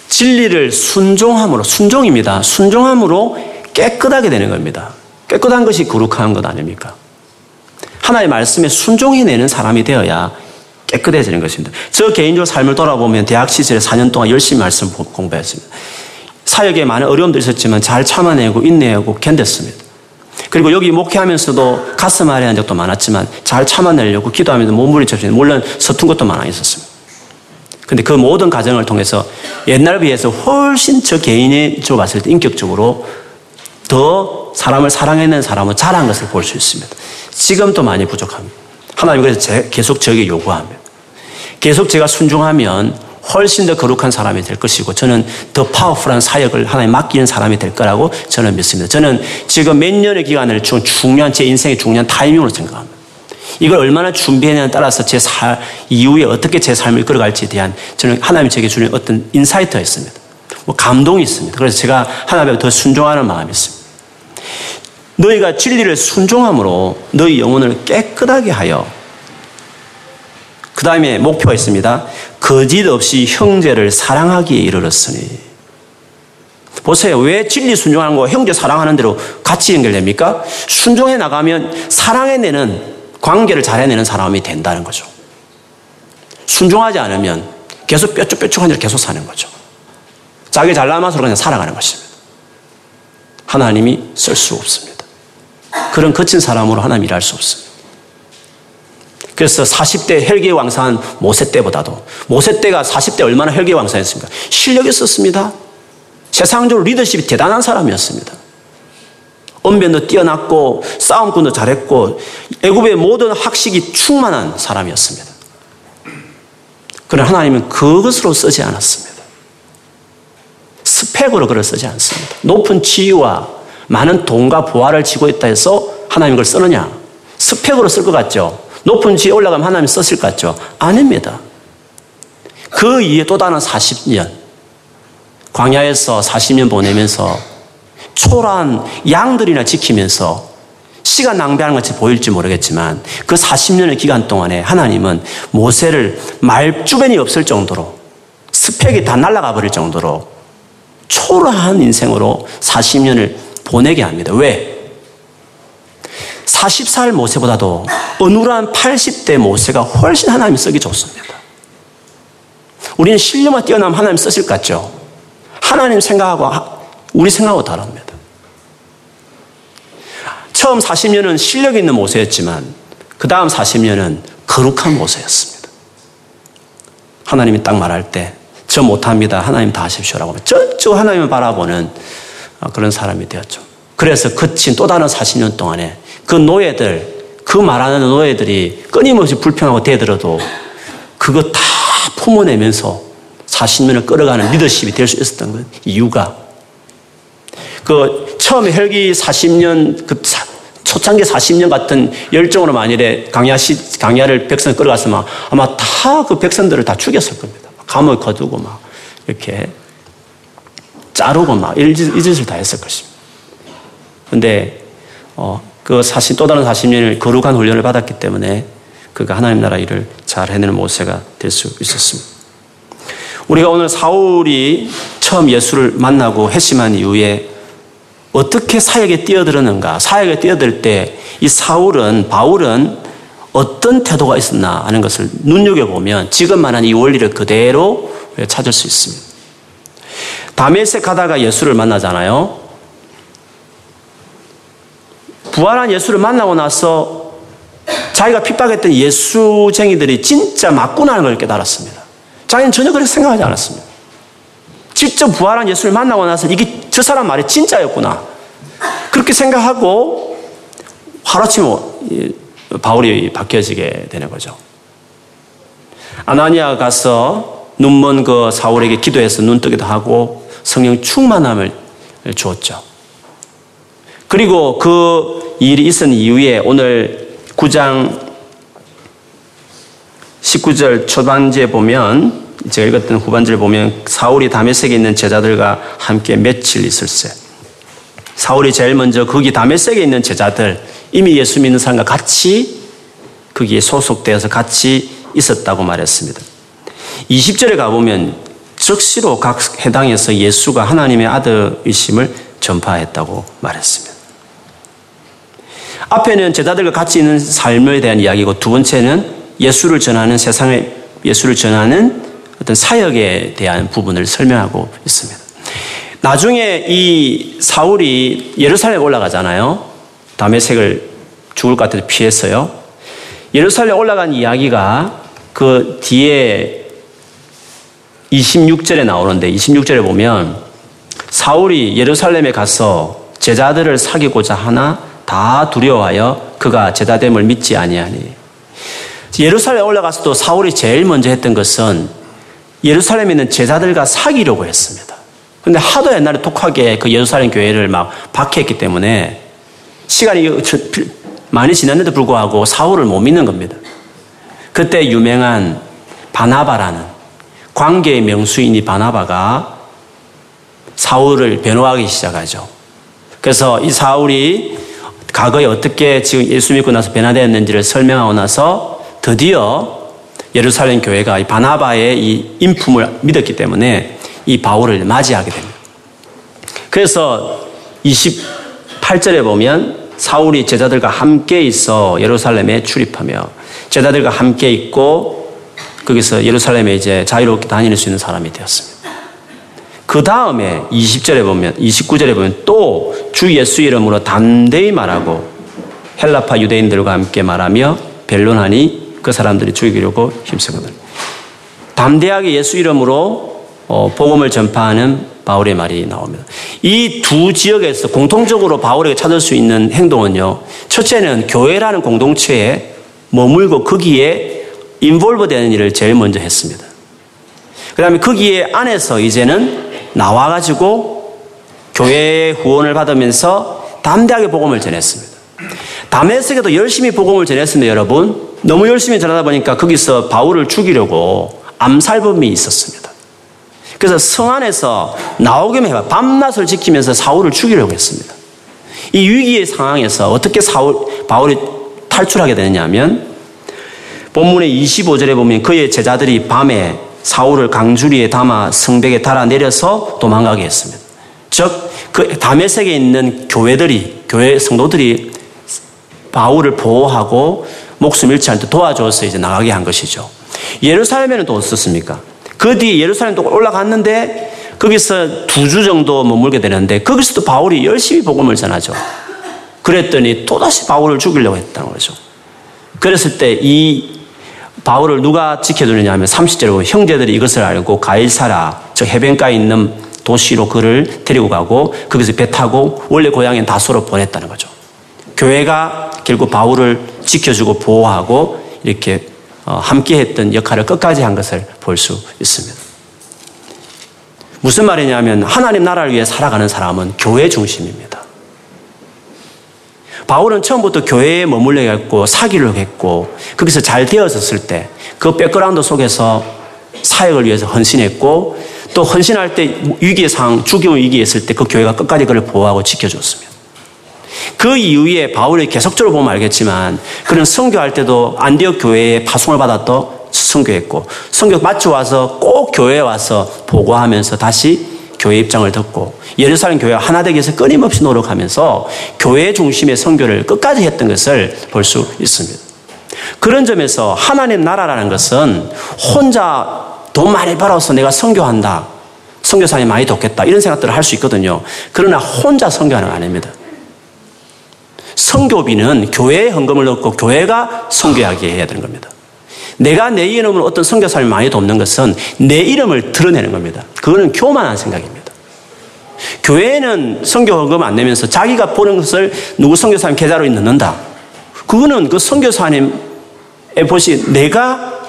진리를 순종함으로 순종입니다. 순종함으로 깨끗하게 되는 겁니다. 깨끗한 것이 거룩한 것 아닙니까? 하나의 말씀에 순종해내는 사람이 되어야 깨끗해지는 것입니다. 저 개인적으로 삶을 돌아보면 대학 시절에 4년 동안 열심히 말씀 공부했습니다. 사역에 많은 어려움도 있었지만 잘 참아내고 인내하고 견뎠습니다. 그리고 여기 목회하면서도 가슴 아래 한 적도 많았지만 잘 참아내려고 기도하면서 몸부림쳤습니다. 물론 서툰 것도 많아 있었습니다. 근데 그 모든 과정을 통해서 옛날 비해서 훨씬 저 개인이 저 봤을 때 인격적으로 더 사람을 사랑해낸 사람은 잘한 것을 볼 수 있습니다. 지금도 많이 부족합니다. 하나님 그래서 계속 저에게 요구합니다. 계속 제가 순종하면 훨씬 더 거룩한 사람이 될 것이고 저는 더 powerful한 사역을 하나님 맡기는 사람이 될 거라고 저는 믿습니다. 저는 지금 몇 년의 기간을 준 중요한 제 인생의 중요한 타이밍으로 생각합니다. 이걸 얼마나 준비했냐에 따라서 제 살, 이후에 어떻게 제 삶을 끌어갈지에 대한 저는 하나님 제게 주는 어떤 insight가 있습니다. 뭐 감동이 있습니다. 그래서 제가 하나님 앞에 더 순종하는 마음이 있습니다. 너희가 진리를 순종함으로 너희 영혼을 깨끗하게 하여 그 다음에 목표가 있습니다. 거짓 없이 형제를 사랑하기에 이르렀으니. 보세요. 왜 진리 순종하는 거 형제 사랑하는 대로 같이 연결됩니까? 순종해 나가면 사랑해내는 관계를 잘 해내는 사람이 된다는 거죠. 순종하지 않으면 계속 뾰족뾰족한 일 계속 사는 거죠. 자기 잘나면서 그냥 살아가는 것입니다. 하나님이 쓸 수 없습니다. 그런 거친 사람으로 하나님 일할 수 없습니다. 그래서 40대 혈기 왕성한 모세 때보다도 모세 때가 40대 얼마나 혈기 왕성했습니까? 실력이 있었습니다. 세상적으로 리더십이 대단한 사람이었습니다. 언변도 뛰어났고 싸움꾼도 잘했고 애굽의 모든 학식이 충만한 사람이었습니다. 그러나 하나님은 그것으로 쓰지 않았습니다. 스펙으로 그를 쓰지 않습니다. 높은 지위와 많은 돈과 부활을 지고 있다 해서 하나님 을 쓰느냐? 스펙으로 쓸 것 같죠? 높은 지에 올라가면 하나님 썼을 것 같죠? 아닙니다. 그 이에 또 다른 40년, 광야에서 40년 보내면서 초라한 양들이나 지키면서 시간 낭비하는 것이 보일지 모르겠지만 그 40년의 기간 동안에 하나님은 모세를 말 주변이 없을 정도로 스펙이 다 날아가 버릴 정도로 초라한 인생으로 40년을 보내게 합니다. 왜? 40살 모세보다도 어눌한 80대 모세가 훨씬 하나님 쓰기 좋습니다. 우리는 신령만 뛰어나면 하나님 쓰실 것 같죠? 하나님 생각하고 우리 생각하고 다릅니다. 처음 40년은 실력 있는 모세였지만 그 다음 40년은 거룩한 모세였습니다. 하나님이 딱 말할 때 저 못합니다. 하나님 다 하십시오라고 저쪽 하나님을 바라보는 그런 사람이 되었죠. 그래서 거친 또 다른 40년 동안에 그 노예들, 그 말하는 노예들이 끊임없이 불평하고 대들어도 그거 다 품어내면서 40년을 끌어가는 리더십이 될 수 있었던 것 이유가 그 처음에 혈기 40년 그 초창기 40년 같은 열정으로 만일에 강야시 강야를 백성 끌어갔으면 아마 다 그 백성들을 다 죽였을 겁니다. 감을 거두고 막 이렇게 자르고 막 이 짓을 다 했을 것입니다. 근데 어, 그 사실 또 다른 40년을 거룩한 훈련을 받았기 때문에 그가 하나님 나라 일을 잘 해내는 모세가 될 수 있었습니다. 우리가 오늘 사울이 처음 예수를 만나고 회심한 이후에 어떻게 사역에 뛰어들었는가? 사역에 뛰어들 때 이 사울은 바울은 어떤 태도가 있었나 하는 것을 눈여겨보면 지금 말한 이 원리를 그대로 찾을 수 있습니다. 다메섹 가다가 예수를 만나잖아요. 부활한 예수를 만나고 나서 자기가 핍박했던 예수쟁이들이 진짜 맞구나는 걸 깨달았습니다. 자기는 전혀 그렇게 생각하지 않았습니다. 직접 부활한 예수를 만나고 나서 이게 저 사람 말이 진짜였구나. 그렇게 생각하고 하루아침에 바울이 바뀌어지게 되는 거죠. 아나니아 가서 눈먼 그 사울에게 기도해서 눈 뜨기도 하고 성령 충만함을 주었죠. 그리고 그 일이 있은 이후에 오늘 9장 19절 초반지에 보면 제가 읽었던 후반절을 보면 사울이 다메섹에 있는 제자들과 함께 며칠 있을세. 사울이 제일 먼저 거기 다메섹에 있는 제자들 이미 예수 믿는 사람과 같이 거기에 소속되어서 같이 있었다고 말했습니다. 20절에 가보면 즉시로 각 해당에서 예수가 하나님의 아들이심을 전파했다고 말했습니다. 앞에는 제자들과 같이 있는 삶에 대한 이야기고 두 번째는 예수를 전하는 세상에 예수를 전하는 어떤 사역에 대한 부분을 설명하고 있습니다. 나중에 이 사울이 예루살렘 올라가잖아요. 다메색을 죽을 것 같아서 피했어요. 예루살렘 올라간 이야기가 그 뒤에 26절에 나오는데 26절에 보면 사울이 예루살렘에 가서 제자들을 사귀고자 하나 다 두려워하여 그가 제자됨을 믿지 아니하니 예루살렘 올라가서 도 사울이 제일 먼저 했던 것은 예루살렘에 있는 제자들과 사귀려고 했습니다. 근데 하도 옛날에 독하게 그 예루살렘 교회를 막 박해했기 때문에 시간이 많이 지났는데도 불구하고 사울을 못 믿는 겁니다. 그때 유명한 바나바라는 관계의 명수인이 바나바가 사울을 변호하기 시작하죠. 그래서 이 사울이 과거에 어떻게 지금 예수 믿고 나서 변화되었는지를 설명하고 나서 드디어 예루살렘 교회가 이 바나바의 이 인품을 믿었기 때문에 이 바울을 맞이하게 됩니다. 그래서 28절에 보면 사울이 제자들과 함께 있어 예루살렘에 출입하며 제자들과 함께 있고 거기서 예루살렘에 이제 자유롭게 다닐 수 있는 사람이 되었습니다. 그 다음에 20절에 보면, 29절에 보면 또 주 예수 이름으로 담대히 말하고 헬라파 유대인들과 함께 말하며 변론하니 그 사람들이 죽이려고 힘쓰거든. 담대하게 예수 이름으로 어, 복음을 전파하는 바울의 말이 나옵니다. 이 두 지역에서 공통적으로 바울에게 찾을 수 있는 행동은요. 첫째는 교회라는 공동체에 머물고 거기에 인볼브 되는 일을 제일 먼저 했습니다. 그 다음에 거기에 안에서 이제는 나와가지고 교회의 후원을 받으면서 담대하게 복음을 전했습니다. 다메섹에도 열심히 복음을 전했습니다, 여러분. 너무 열심히 전하다 보니까 거기서 바울을 죽이려고 암살범이 있었습니다. 그래서 성 안에서 나오기만 해봐. 밤낮을 지키면서 사울을 죽이려고 했습니다. 이 위기의 상황에서 어떻게 사울, 바울이 탈출하게 되느냐면 본문의 25절에 보면 그의 제자들이 밤에 사울을 강주리에 담아 성벽에 달아 내려서 도망가게 했습니다. 즉, 그 다메섹에 있는 교회들이, 교회 성도들이 바울을 보호하고 목숨 잃지 않게 도와줘서 이제 나가게 한 것이죠. 예루살렘에는 또 어떻습니까? 그 뒤에 예루살렘 또 올라갔는데 거기서 두 주 정도 머물게 되는데 거기서도 바울이 열심히 복음을 전하죠. 그랬더니 또다시 바울을 죽이려고 했다는 거죠. 그랬을 때 이 바울을 누가 지켜주느냐 하면 30절에 보면 형제들이 이것을 알고 가일사라 저 해변가에 있는 도시로 그를 데리고 가고 거기서 배 타고 원래 고향인 다소로 보냈다는 거죠. 교회가 결국 바울을 지켜주고 보호하고 이렇게 어, 함께 했던 역할을 끝까지 한 것을 볼 수 있습니다. 무슨 말이냐면 하나님 나라를 위해 살아가는 사람은 교회 중심입니다. 바울은 처음부터 교회에 머물러 했고 사기를 했고 거기서 잘 되어졌을 때 그 백그라운드 속에서 사역을 위해서 헌신했고 또 헌신할 때 위기의 상황, 죽임의 위기에 있을 때 그 교회가 끝까지 그를 보호하고 지켜줬습니다. 그 이후에 바울이 계속적으로 보면 알겠지만 그는 선교할 때도 안디옥 교회에 파송을 받았던 선교했고 선교 마치 와서 꼭 교회에 와서 보고하면서 다시 교회 입장을 듣고 예루살렘 교회 하나 되기 위해서 끊임없이 노력하면서 교회 중심의 선교를 끝까지 했던 것을 볼 수 있습니다. 그런 점에서 하나님 나라라는 것은 혼자 돈 많이 벌어서 내가 선교한다. 선교사님 많이 돕겠다. 이런 생각들을 할 수 있거든요. 그러나 혼자 선교하는 거 아닙니다. 선교비는 교회에 헌금을 넣고 교회가 선교하게 해야 되는 겁니다. 내가 내 이름으로 어떤 선교사를 많이 돕는 것은 내 이름을 드러내는 겁니다. 그거는 교만한 생각입니다. 교회는 선교 헌금 안 내면서 자기가 보는 것을 누구 선교사님 계좌로 넣는다. 그거는 그 선교사님의 보시 내가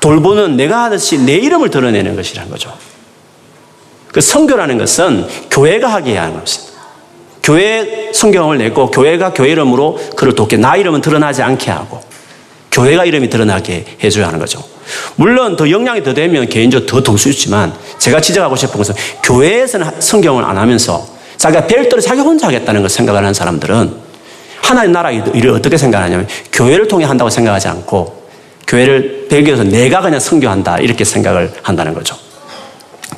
돌보는 내가 하듯이 내 이름을 드러내는 것이라는 거죠. 그 선교라는 것은 교회가 하게 하는 것입니다. 교회 성경을 내고 교회가 교회 이름으로 그를 돕게 나 이름은 드러나지 않게 하고 교회가 이름이 드러나게 해줘야 하는 거죠. 물론 더 역량이 더 되면 개인적으로 더 도울 수 있지만 제가 지적하고 싶은 것은 교회에서는 성경을 안 하면서 자기가 별도로 자기 혼자 하겠다는 걸 생각을 하는 사람들은 하나님 나라 일을 어떻게 생각하냐면 교회를 통해 한다고 생각하지 않고 교회를 배경에서 내가 그냥 성교한다 이렇게 생각을 한다는 거죠.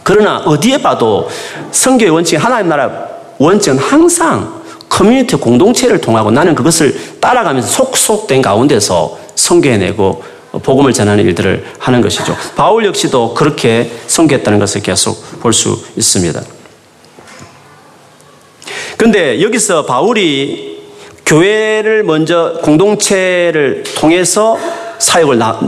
그러나 어디에 봐도 성교의 원칙 하나님 나라 원칙은 항상 커뮤니티 공동체를 통하고 나는 그것을 따라가면서 속속된 가운데서 성교해내고 복음을 전하는 일들을 하는 것이죠. 바울 역시도 그렇게 성교했다는 것을 계속 볼 수 있습니다. 근데 여기서 바울이 교회를 먼저 공동체를 통해서 사역을 나,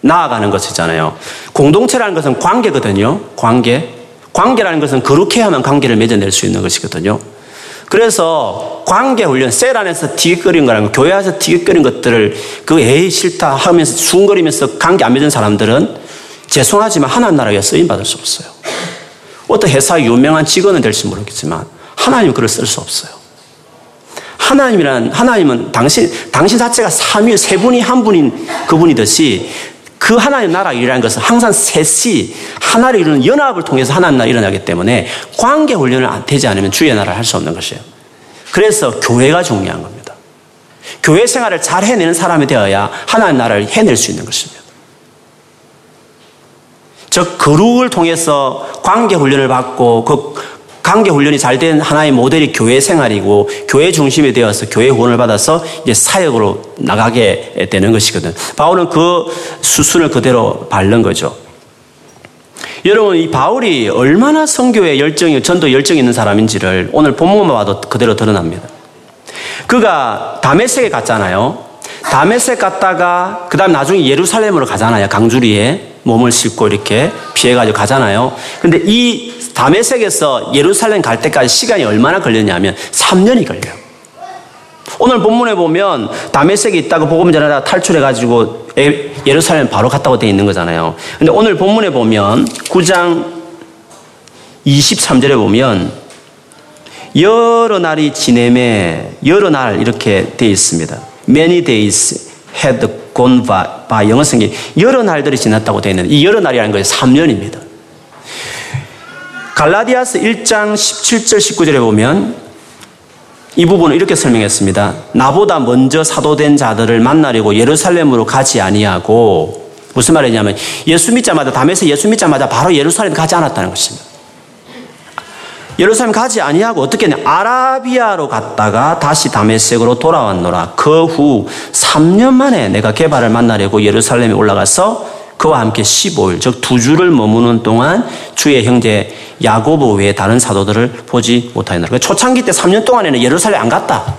나아가는 것이잖아요. 공동체라는 것은 관계거든요. 관계. 관계라는 것은 그렇게 하면 관계를 맺어낼 수 있는 것이거든요. 그래서 관계 훈련, 셀 안에서 티격거린 거라는 거, 교회 에서 티격거린 것들을 그 에이 싫다 하면서 수근거리면서 관계 안 맺은 사람들은 죄송하지만 하나님 나라에 쓰임 받을 수 없어요. 어떤 회사의 유명한 직원은 될지 모르겠지만 하나님 글을 쓸수 없어요. 하나님이란 하나님은 당신 당신 자체가 삼위 세 분이 한 분인 그분이듯이 그 하나님 나라 일이라는 것은 항상 셋이 하나를 이루는 연합을 통해서 하나님 나라 일어나기 때문에 관계 훈련을 되지 않으면 주의 나라를 할 수 없는 것이에요. 그래서 교회가 중요한 겁니다. 교회 생활을 잘 해내는 사람이 되어야 하나님 나라를 해낼 수 있는 것입니다. 즉 거룩을 통해서 관계 훈련을 받고 그 관계 훈련이 잘 된 하나의 모델이 교회 생활이고 교회 중심이 되어서 교회 후원을 받아서 이제 사역으로 나가게 되는 것이거든. 바울은 그 수순을 그대로 밟는 거죠. 여러분 이 바울이 얼마나 성교에 열정이 전도 열정이 있는 사람인지를 오늘 본문만 봐도 그대로 드러납니다. 그가 다메섹에 갔잖아요. 다메섹 갔다가 그다음 나중에 예루살렘으로 가잖아요. 강주리에 몸을 싣고 이렇게 피해 가지고 가잖아요. 근데 이 다메섹에서 예루살렘 갈 때까지 시간이 얼마나 걸렸냐면 3년이 걸려요. 오늘 본문에 보면 다메섹에 있다가 복음 전하다가 탈출해 가지고 예루살렘 바로 갔다고 되어 있는 거잖아요. 근데 오늘 본문에 보면 9장 23절에 보면 여러 날이 지내매 여러 날 이렇게 되어 있습니다. Many days had gone by. 영어 성경 여러 날들이 지났다고 되어 있는데 이 여러 날이라는 것이 3년입니다. 갈라디아스 1장 17절 19절에 보면 이 부분을 이렇게 설명했습니다. 나보다 먼저 사도된 자들을 만나려고 예루살렘으로 가지 아니하고 무슨 말이냐면 예수 믿자마자 담에서 예수 믿자마자 바로 예루살렘 가지 않았다는 것입니다. 예루살렘 가지 아니하고 어떻게 했냐 아라비아로 갔다가 다시 다메섹으로 돌아왔노라. 그 후 3년 만에 내가 개발을 만나려고 예루살렘에 올라가서 그와 함께 15일, 즉 두 주를 머무는 동안 주의 형제 야고보 외에 다른 사도들을 보지 못하였노라. 그러니까 초창기 때 3년 동안에는 예루살렘 안 갔다.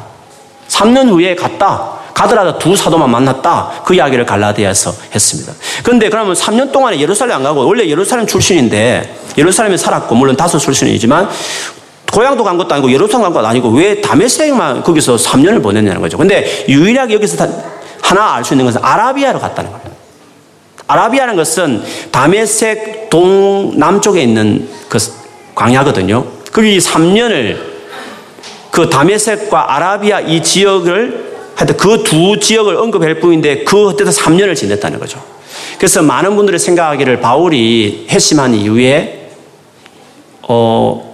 3년 후에 갔다. 가더라도 두 사도만 만났다. 그 이야기를 갈라디아에서 했습니다. 그런데 그러면 3년 동안에 예루살렘 안 가고 원래 예루살렘 출신인데 예루살렘에 살았고 물론 다섯 출신이지만 고향도 간 것도 아니고 예루살렘 간 것도 아니고 왜 다메섹만 거기서 3년을 보냈냐는 거죠. 근데 유일하게 여기서 하나 알 수 있는 것은 아라비아로 갔다는 겁니다. 아라비아라는 것은 다메섹 동남쪽에 있는 그 광야거든요. 거기 3년을 그 다메섹과 아라비아 이 지역을 하여튼 그 두 지역을 언급할 뿐인데 그 헛되서 3년을 지냈다는 거죠. 그래서 많은 분들이 생각하기를 바울이 회심한 이후에 어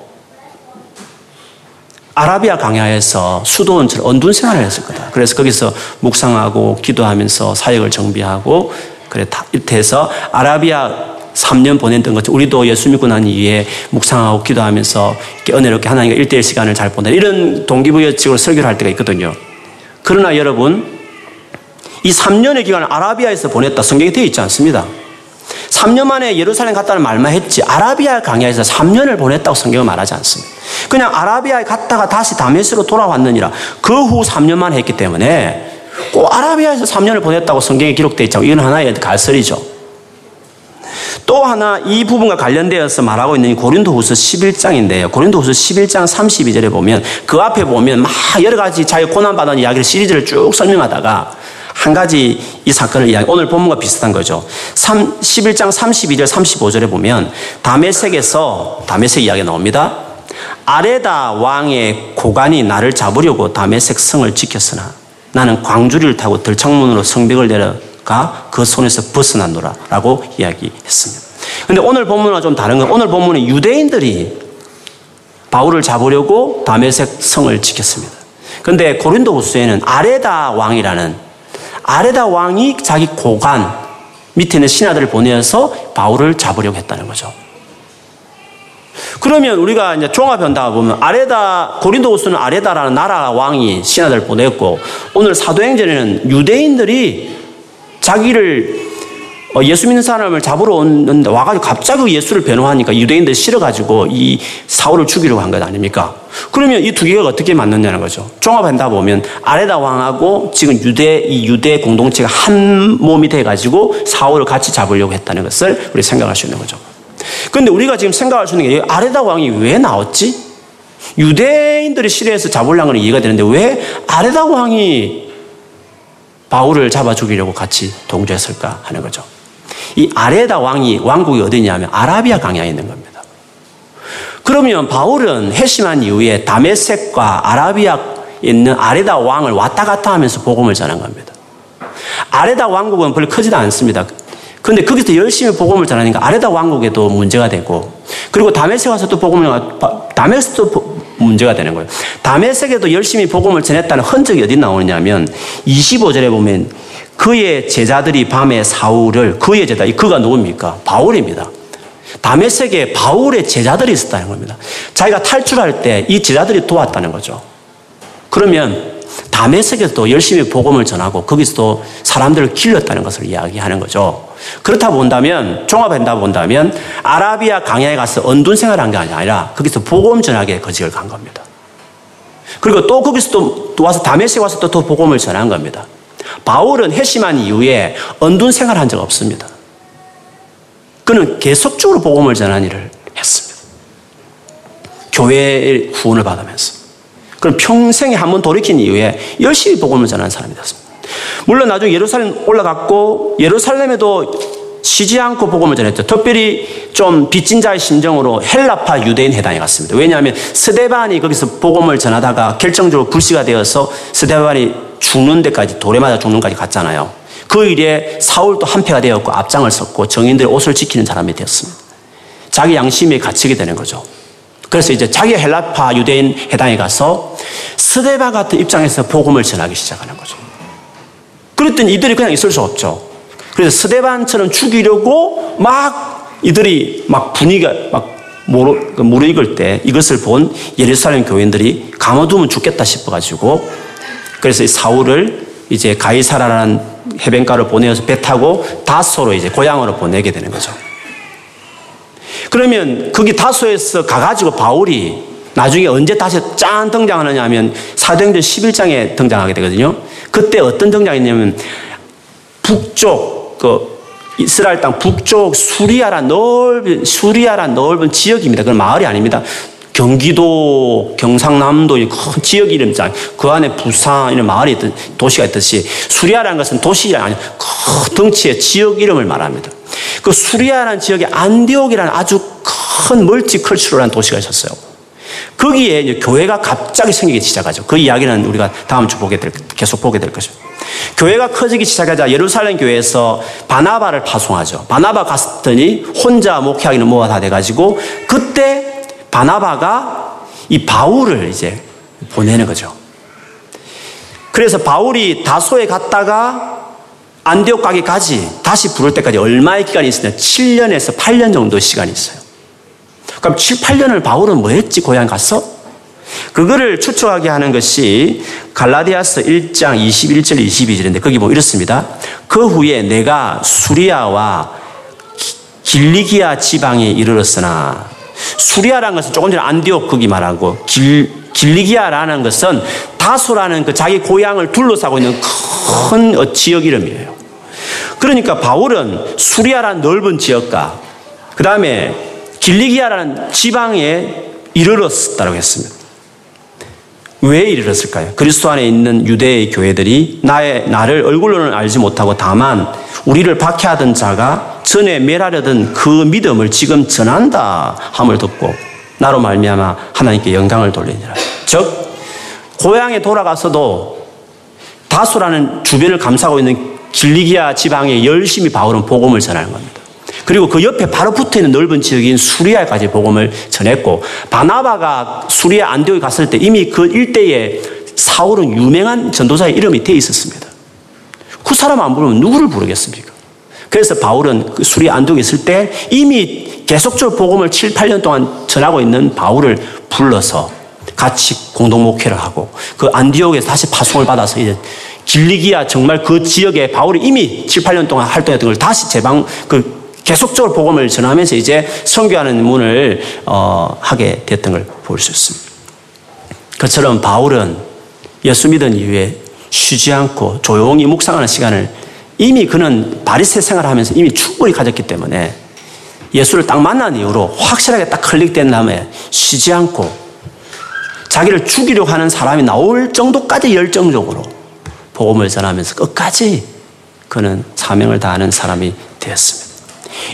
아라비아 강야에서 수도원처럼 언둔 생활을 했을 거다. 그래서 거기서 묵상하고 기도하면서 사역을 정비하고 그래 해서 아라비아 3년 보냈던 것처럼 우리도 예수 믿고 난 이후에 묵상하고 기도하면서 이렇게 은혜롭게 하나님과 일대일 시간을 잘 보내 이런 동기부여식으로 설교를 할 때가 있거든요. 그러나 여러분 이 3년의 기간을 아라비아에서 보냈다. 성경에 되어 있지 않습니다. 3년 만에 예루살렘 갔다는 말만 했지 아라비아 강야에서 3년을 보냈다고 성경은 말하지 않습니다. 그냥 아라비아에 갔다가 다시 다메스로 돌아왔느니라 그 후 3년 만에 했기 때문에 꼭 아라비아에서 3년을 보냈다고 성경에 기록되어 있죠. 이건 하나의 갈설이죠. 또 하나 이 부분과 관련되어서 말하고 있는 고린도후서 11장인데요. 고린도후서 11장 32절에 보면 그 앞에 보면 막 여러 가지 자기 고난 받은 이야기를 시리즈를 쭉 설명하다가 한 가지 이 사건을 이야기, 오늘 본문과 비슷한 거죠. 3, 11장 32절 35절에 보면 다메섹에서 다메섹 이야기가 나옵니다. 아레다 왕의 고관이 나를 잡으려고 다메섹 성을 지켰으나 나는 광주리를 타고 들창문으로 성벽을 내려가 그 손에서 벗어났노라 라고 이야기했습니다. 근데 오늘 본문은 좀 다른 건 오늘 본문은 유대인들이 바울을 잡으려고 다메섹 성을 지켰습니다. 근데 고린도 후서에는 아레다 왕이라는 아레다 왕이 자기 고관 밑에 있는 신하들을 보내서 바울을 잡으려고 했다는 거죠. 그러면 우리가 이제 종합한다 보면 아레다 고린도후서는 아레다라는 나라 왕이 신하들을 보냈고 오늘 사도행전에는 유대인들이 자기를 어, 예수 믿는 사람을 잡으러 오는데 와가지고 갑자기 예수를 변호하니까 유대인들 싫어가지고 이 사울을 죽이려고 한 것 아닙니까? 그러면 이 두 개가 어떻게 맞느냐는 거죠. 종합한다 보면 아레다 왕하고 지금 유대 이 유대 공동체가 한 몸이 돼가지고 사울을 같이 잡으려고 했다는 것을 우리 생각할 수 있는 거죠. 그런데 우리가 지금 생각할 수 있는 게 아레다 왕이 왜 나왔지? 유대인들이 시리에서 잡으려는 건 이해가 되는데 왜 아레다 왕이 바울을 잡아 죽이려고 같이 동조했을까 하는 거죠. 이 아레다 왕이 왕국이 어디냐면 아라비아 강야에 있는 겁니다. 그러면 바울은 회심한 이후에 다메섹과 아라비아 있는 아레다 왕을 왔다 갔다 하면서 복음을 전한 겁니다. 아레다 왕국은 별로 크지도 않습니다. 근데 거기서 열심히 복음을 전하니까 아레다 왕국에도 문제가 되고 그리고 다메섹 와서 또 복음을 다메섹도 문제가 되는 거예요. 다메섹에도 열심히 복음을 전했다는 흔적이 어디 나오느냐면 25절에 보면 그의 제자들이 밤에 사울을 그의 제자, 그가 누굽니까? 바울입니다. 다메섹에 바울의 제자들이 있었다는 겁니다. 자기가 탈출할 때 이 제자들이 도왔다는 거죠. 그러면 다메섹에서도 열심히 복음을 전하고 거기서도 사람들을 길렀다는 것을 이야기하는 거죠. 그렇다 본다면 종합한다 본다면 아라비아 강야에 가서 언둔 생활한 게 아니라 거기서 복음 전하게 거직을 간 겁니다. 그리고 또 거기서 또, 또 와서 다메섹에 와서 또, 또 복음을 전한 겁니다. 바울은 회심한 이후에 언둔 생활한 적 없습니다. 그는 계속적으로 복음을 전한 일을 했습니다. 교회의 후원을 받으면서. 그럼 평생에 한 번 돌이킨 이후에 열심히 복음을 전한 사람이 됐습니다. 물론 나중에 예루살렘 올라갔고 예루살렘에도 쉬지 않고 복음을 전했죠. 특별히 좀 빚진 자의 심정으로 헬라파 유대인 회당에 갔습니다. 왜냐하면 스데반이 거기서 복음을 전하다가 결정적으로 불씨가 되어서 스데반이 죽는 데까지 돌에 맞아 죽는 까지 갔잖아요. 그 일에 사울도 한패가 되었고 앞장을 섰고 정인들의 옷을 지키는 사람이 되었습니다. 자기 양심에 갇히게 되는 거죠. 그래서 이제 자기 헬라파 유대인 회당에 가서 스데바 같은 입장에서 복음을 전하기 시작하는 거죠. 그랬더니 이들이 그냥 있을 수 없죠. 그래서 스데반처럼 죽이려고 막 이들이 막 분위기가 막 무르익을 때 이것을 본 예루살렘 교인들이 가둬두면 죽겠다 싶어가지고 그래서 사울을 이제 가이사라라는 해변가로 보내어서 배 타고 다소로 이제 고향으로 보내게 되는 거죠. 그러면 거기 다소에서 가가지고 바울이 나중에 언제 다시 짠 등장하느냐 하면 사도행전 11장에 등장하게 되거든요. 그때 어떤 등장이냐면 북쪽 그 이스라엘 땅 북쪽 수리아라 넓은 수리아라 넓은 지역입니다. 그건 마을이 아닙니다. 경기도, 경상남도 큰 지역 이름장, 그 안에 부산 이런 마을이 있던 도시가 있듯이 수리아라는 것은 도시가 아니라 큰 덩치의 지역 이름을 말합니다. 그 수리아라는 지역에 안디옥이라는 아주 큰 멀티컬처럴한 도시가 있었어요. 거기에 이제 교회가 갑자기 생기기 시작하죠. 그 이야기는 우리가 다음 주 보게 될, 계속 보게 될 것이죠. 교회가 커지기 시작하자 예루살렘 교회에서 바나바를 파송하죠. 바나바 갔더니 혼자 목회하기는 뭐가 다 돼가지고 그때 바나바가 이 바울을 이제 보내는 거죠. 그래서 바울이 다소에 갔다가 안디옥 가기까지 다시 부를 때까지 얼마의 기간이 있으냐? 7년에서 8년 정도 시간이 있어요. 그럼 7, 8년을 바울은 뭐 했지? 고향 가서? 그거를 추측하게 하는 것이 갈라디아서 1장 21절 22절인데 거기 보면 이렇습니다. 그 후에 내가 수리아와 길리기아 지방에 이르렀으나 수리아라는 것은 조금 전에 안디옥 거기 말하고 길, 길리기아라는 것은 다소라는 그 자기 고향을 둘러싸고 있는 큰 지역 이름이에요. 그러니까 바울은 수리아라는 넓은 지역과 그 다음에 길리기아라는 지방에 이르렀다고 했습니다. 왜 이르렀을까요? 그리스도 안에 있는 유대의 교회들이 나의 나를 얼굴로는 알지 못하고 다만 우리를 박해하던 자가 전에 멸하려던 그 믿음을 지금 전한다 함을 듣고 나로 말미암아 하나님께 영광을 돌리니라. 즉 고향에 돌아가서도 다수라는 주변을 감싸고 있는 길리기아 지방에 열심히 바울은 복음을 전하는 겁니다. 그리고 그 옆에 바로 붙어 있는 넓은 지역인 수리아까지 복음을 전했고 바나바가 수리아 안디옥에 갔을 때 이미 그 일대에 사울은 유명한 전도자의 이름이 되어 있었습니다. 그 사람 안 부르면 누구를 부르겠습니까? 그래서 바울은 그 수리아 안디옥에 있을 때 이미 계속적으로 복음을 7, 8년 동안 전하고 있는 바울을 불러서 같이 공동 목회를 하고 그 안디옥에서 다시 파송을 받아서 이제 길리기아 정말 그 지역에 바울이 이미 7, 8년 동안 활동했던 걸 다시 재방 그 계속적으로 복음을 전하면서 이제 선교하는 문을 어, 하게 됐던 걸 볼 수 있습니다. 그처럼 바울은 예수 믿은 이후에 쉬지 않고 조용히 묵상하는 시간을 이미 그는 바리새 생활을 하면서 이미 충분히 가졌기 때문에 예수를 딱 만난 이후로 확실하게 딱 클릭된 다음에 쉬지 않고 자기를 죽이려고 하는 사람이 나올 정도까지 열정적으로 복음을 전하면서 끝까지 그는 사명을 다하는 사람이 되었습니다.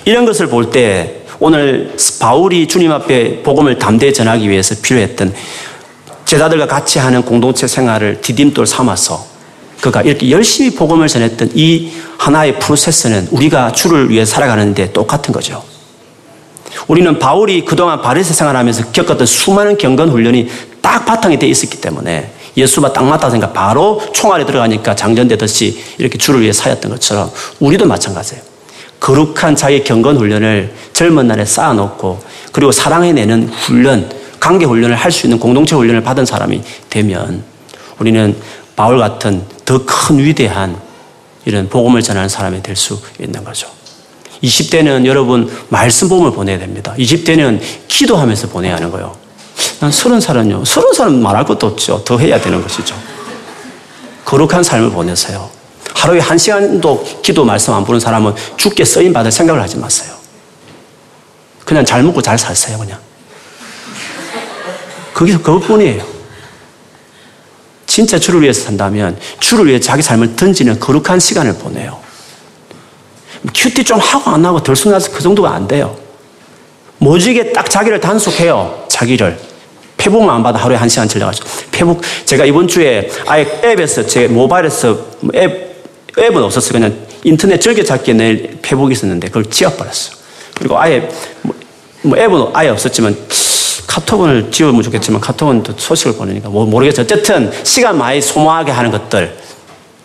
이런 것을 볼 때 오늘 바울이 주님 앞에 복음을 담대히 전하기 위해서 필요했던 제자들과 같이 하는 공동체 생활을 디딤돌 삼아서 그가 이렇게 열심히 복음을 전했던 이 하나의 프로세스는 우리가 주를 위해 살아가는데 똑같은 거죠. 우리는 바울이 그동안 바리새 생활하면서 겪었던 수많은 경건 훈련이 딱 바탕이 돼 있었기 때문에 예수가 딱 맞다 생각 바로 총알에 들어가니까 장전되듯이 이렇게 주를 위해 사였던 것처럼 우리도 마찬가지예요. 거룩한 자기 경건 훈련을 젊은 날에 쌓아놓고 그리고 사랑해내는 훈련, 관계 훈련을 할 수 있는 공동체 훈련을 받은 사람이 되면 우리는 바울 같은 더 큰 위대한 이런 복음을 전하는 사람이 될 수 있는 거죠. 20대는 여러분 말씀 복음을 보내야 됩니다. 20대는 기도하면서 보내야 하는 거예요. 난 서른 살은요. 서른 살은 말할 것도 없죠. 더 해야 되는 것이죠. 거룩한 삶을 보내세요. 하루에 한 시간도 기도 말씀 안 부는 사람은 죽게 쓰임 받을 생각을 하지 마세요. 그냥 잘 먹고 잘 살세요, 그냥. 거기서 그것뿐이에요. 진짜 주를 위해서 산다면 주를 위해 자기 삶을 던지는 거룩한 시간을 보내요. 큐티 좀 하고 안 하고 들쑥나서 그 정도가 안 돼요. 모지게 딱 자기를 단속해요. 자기를. 페북만 안 받아 하루에 한 시간 들려가지고. 페북, 제가 이번 주에 아예 앱에서, 제 모바일에서 앱 앱은 없었어요. 그냥 인터넷 즐겨찾기에 내 페북이 있었는데 그걸 지워버렸어요. 그리고 아예 뭐, 뭐 앱은 아예 없었지만 카톡을 지우면 좋겠지만 카톡은 또 소식을 보내니까 뭐 모르겠어요. 어쨌든 시간 많이 소모하게 하는 것들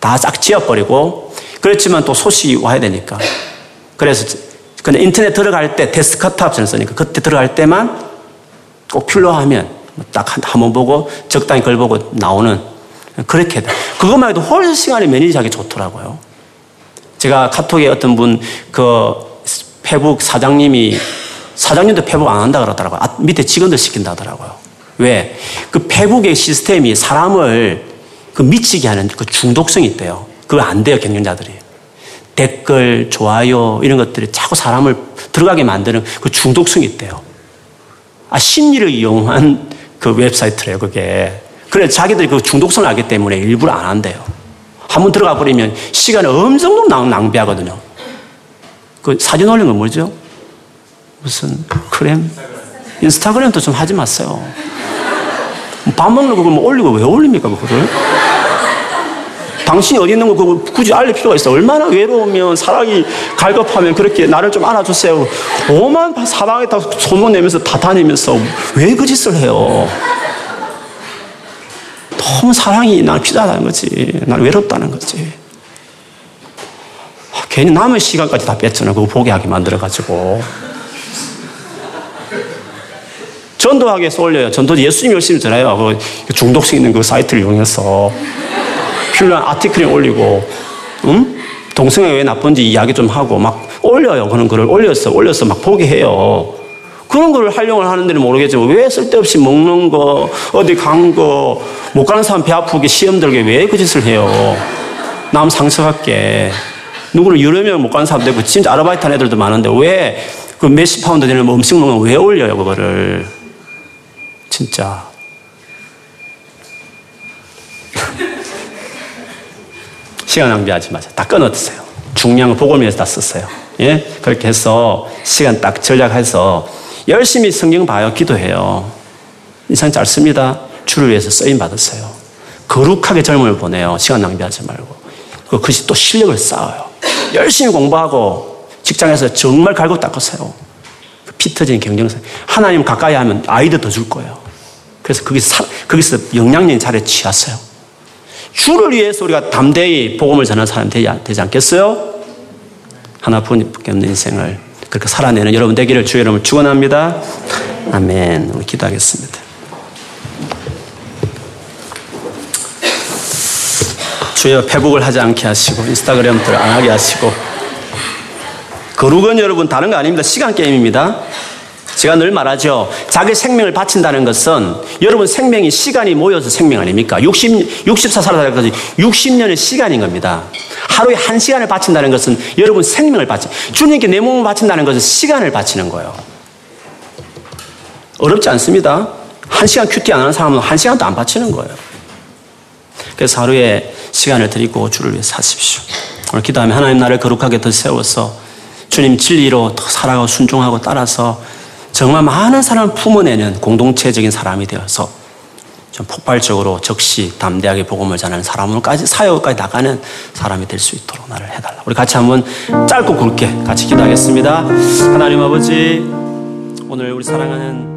다 싹 지워버리고 그렇지만 또 소식이 와야 되니까 그래서 그냥 인터넷 들어갈 때 데스크탑 을 쓰니까 그때 들어갈 때만 꼭 필요하면 딱 한 번 보고 적당히 걸 보고 나오는 그렇게 돼. 그것만 해도 훨씬 시간이 매니지하기 좋더라고요. 제가 카톡에 어떤 분, 그, 페북 사장님이, 사장님도 페북 안 한다 그러더라고요. 아, 밑에 직원들 시킨다 하더라고요. 왜? 그 페북의 시스템이 사람을 그 미치게 하는 그 중독성이 있대요. 그거 안 돼요, 경영자들이. 댓글, 좋아요, 이런 것들이 자꾸 사람을 들어가게 만드는 그 중독성이 있대요. 아, 심리를 이용한 그 웹사이트래요, 그게. 그래 자기들이 그 중독성을 알기 때문에 일부러 안 한대요. 한번 들어가 버리면 시간을 엄청 낭비하거든요. 그 사진 올린 건 뭐죠? 무슨 크렘? 인스타그램도 좀 하지 마세요. 밥 먹는 거 그걸 뭐 올리고 왜 올립니까 그거를? 당신이 어디 있는 거 그거 굳이 알릴 필요가 있어. 얼마나 외로우면 사랑이 갈급하면 그렇게 나를 좀 안아주세요. 오만 사방에 다 소문 내면서 다 다니면서 왜 그 짓을 해요? 너무 사랑이 나를 필요하다는 거지. 나를 외롭다는 거지. 아, 괜히 남은 시간까지 다 뺐잖아. 그거 보게 하게 만들어가지고. 위해서 올려요. 전도 예수님 열심히 전해요. 그 중독성 있는 그 사이트를 이용해서 필요한 article을 올리고, 음? 동성애 왜 나쁜지 이야기 좀 하고 막 올려요. 그런 글을 올렸어. 올려서 막 보게 해요. 그런 걸 활용을 하는데는 모르겠지만 왜 쓸데없이 먹는 거, 어디 간 거, 못 가는 사람 배 아프게 시험 들게 왜 그 짓을 해요? 남 상처받게. 누구를 여러 명 못 가는 사람도 있고 진짜 아르바이트 하는 애들도 많은데 왜 그 몇십 파운드 되는 뭐 음식 거 왜 올려요, 그거를. 진짜. 시간 낭비하지 마세요. 다 끊어드세요. 거 복음을 위해서 다 썼어요. 예? 그렇게 해서 시간 딱 전략해서 열심히 성경 봐요. 기도해요. 인생 짧습니다. 주를 위해서 쓰임 받았어요. 거룩하게 젊음을 보내요. 시간 낭비하지 말고. 그것이 또 실력을 쌓아요. 열심히 공부하고 직장에서 정말 갈고 닦았어요. 피 터진 경쟁성. 하나님 가까이 하면 아이도 더 줄 거예요. 그래서 거기서, 거기서 영양적인 자리에 취했어요. 주를 위해서 우리가 담대히 복음을 전하는 사람이 되지 않겠어요? 없는 인생을 그렇게 살아내는 여러분 되기를 주의 이름을 축원합니다. 아멘. 우리 기도하겠습니다. 주여 페북을 하지 않게 하시고 인스타그램들 안 하게 하시고 거룩은 여러분 다른 거 아닙니다. 시간 게임입니다. 제가 늘 말하죠. 자기 생명을 바친다는 것은 여러분 생명이 시간이 모여서 생명 아닙니까? 60, 64 살아갈 것은 60년의 시간인 겁니다. 하루에 한 시간을 바친다는 것은 여러분 생명을 바친, 주님께 내 몸을 바친다는 것은 시간을 바치는 거예요. 어렵지 않습니다. 한 시간 큐티 안 하는 사람은 한 시간도 안 바치는 거예요. 그래서 하루에 시간을 드리고 주를 위해 사십시오. 오늘 기도하면 하나님 나를 거룩하게 더 세워서 주님 진리로 더 살아가고 순종하고 따라서 정말 많은 사람을 품어내는 공동체적인 사람이 되어서 좀 폭발적으로 적시 담대하게 복음을 전하는 사람으로까지 사역까지 나가는 사람이 될 수 있도록 나를 해달라. 우리 같이 한번 짧고 굵게 같이 기도하겠습니다. 하나님 아버지 오늘 우리 사랑하는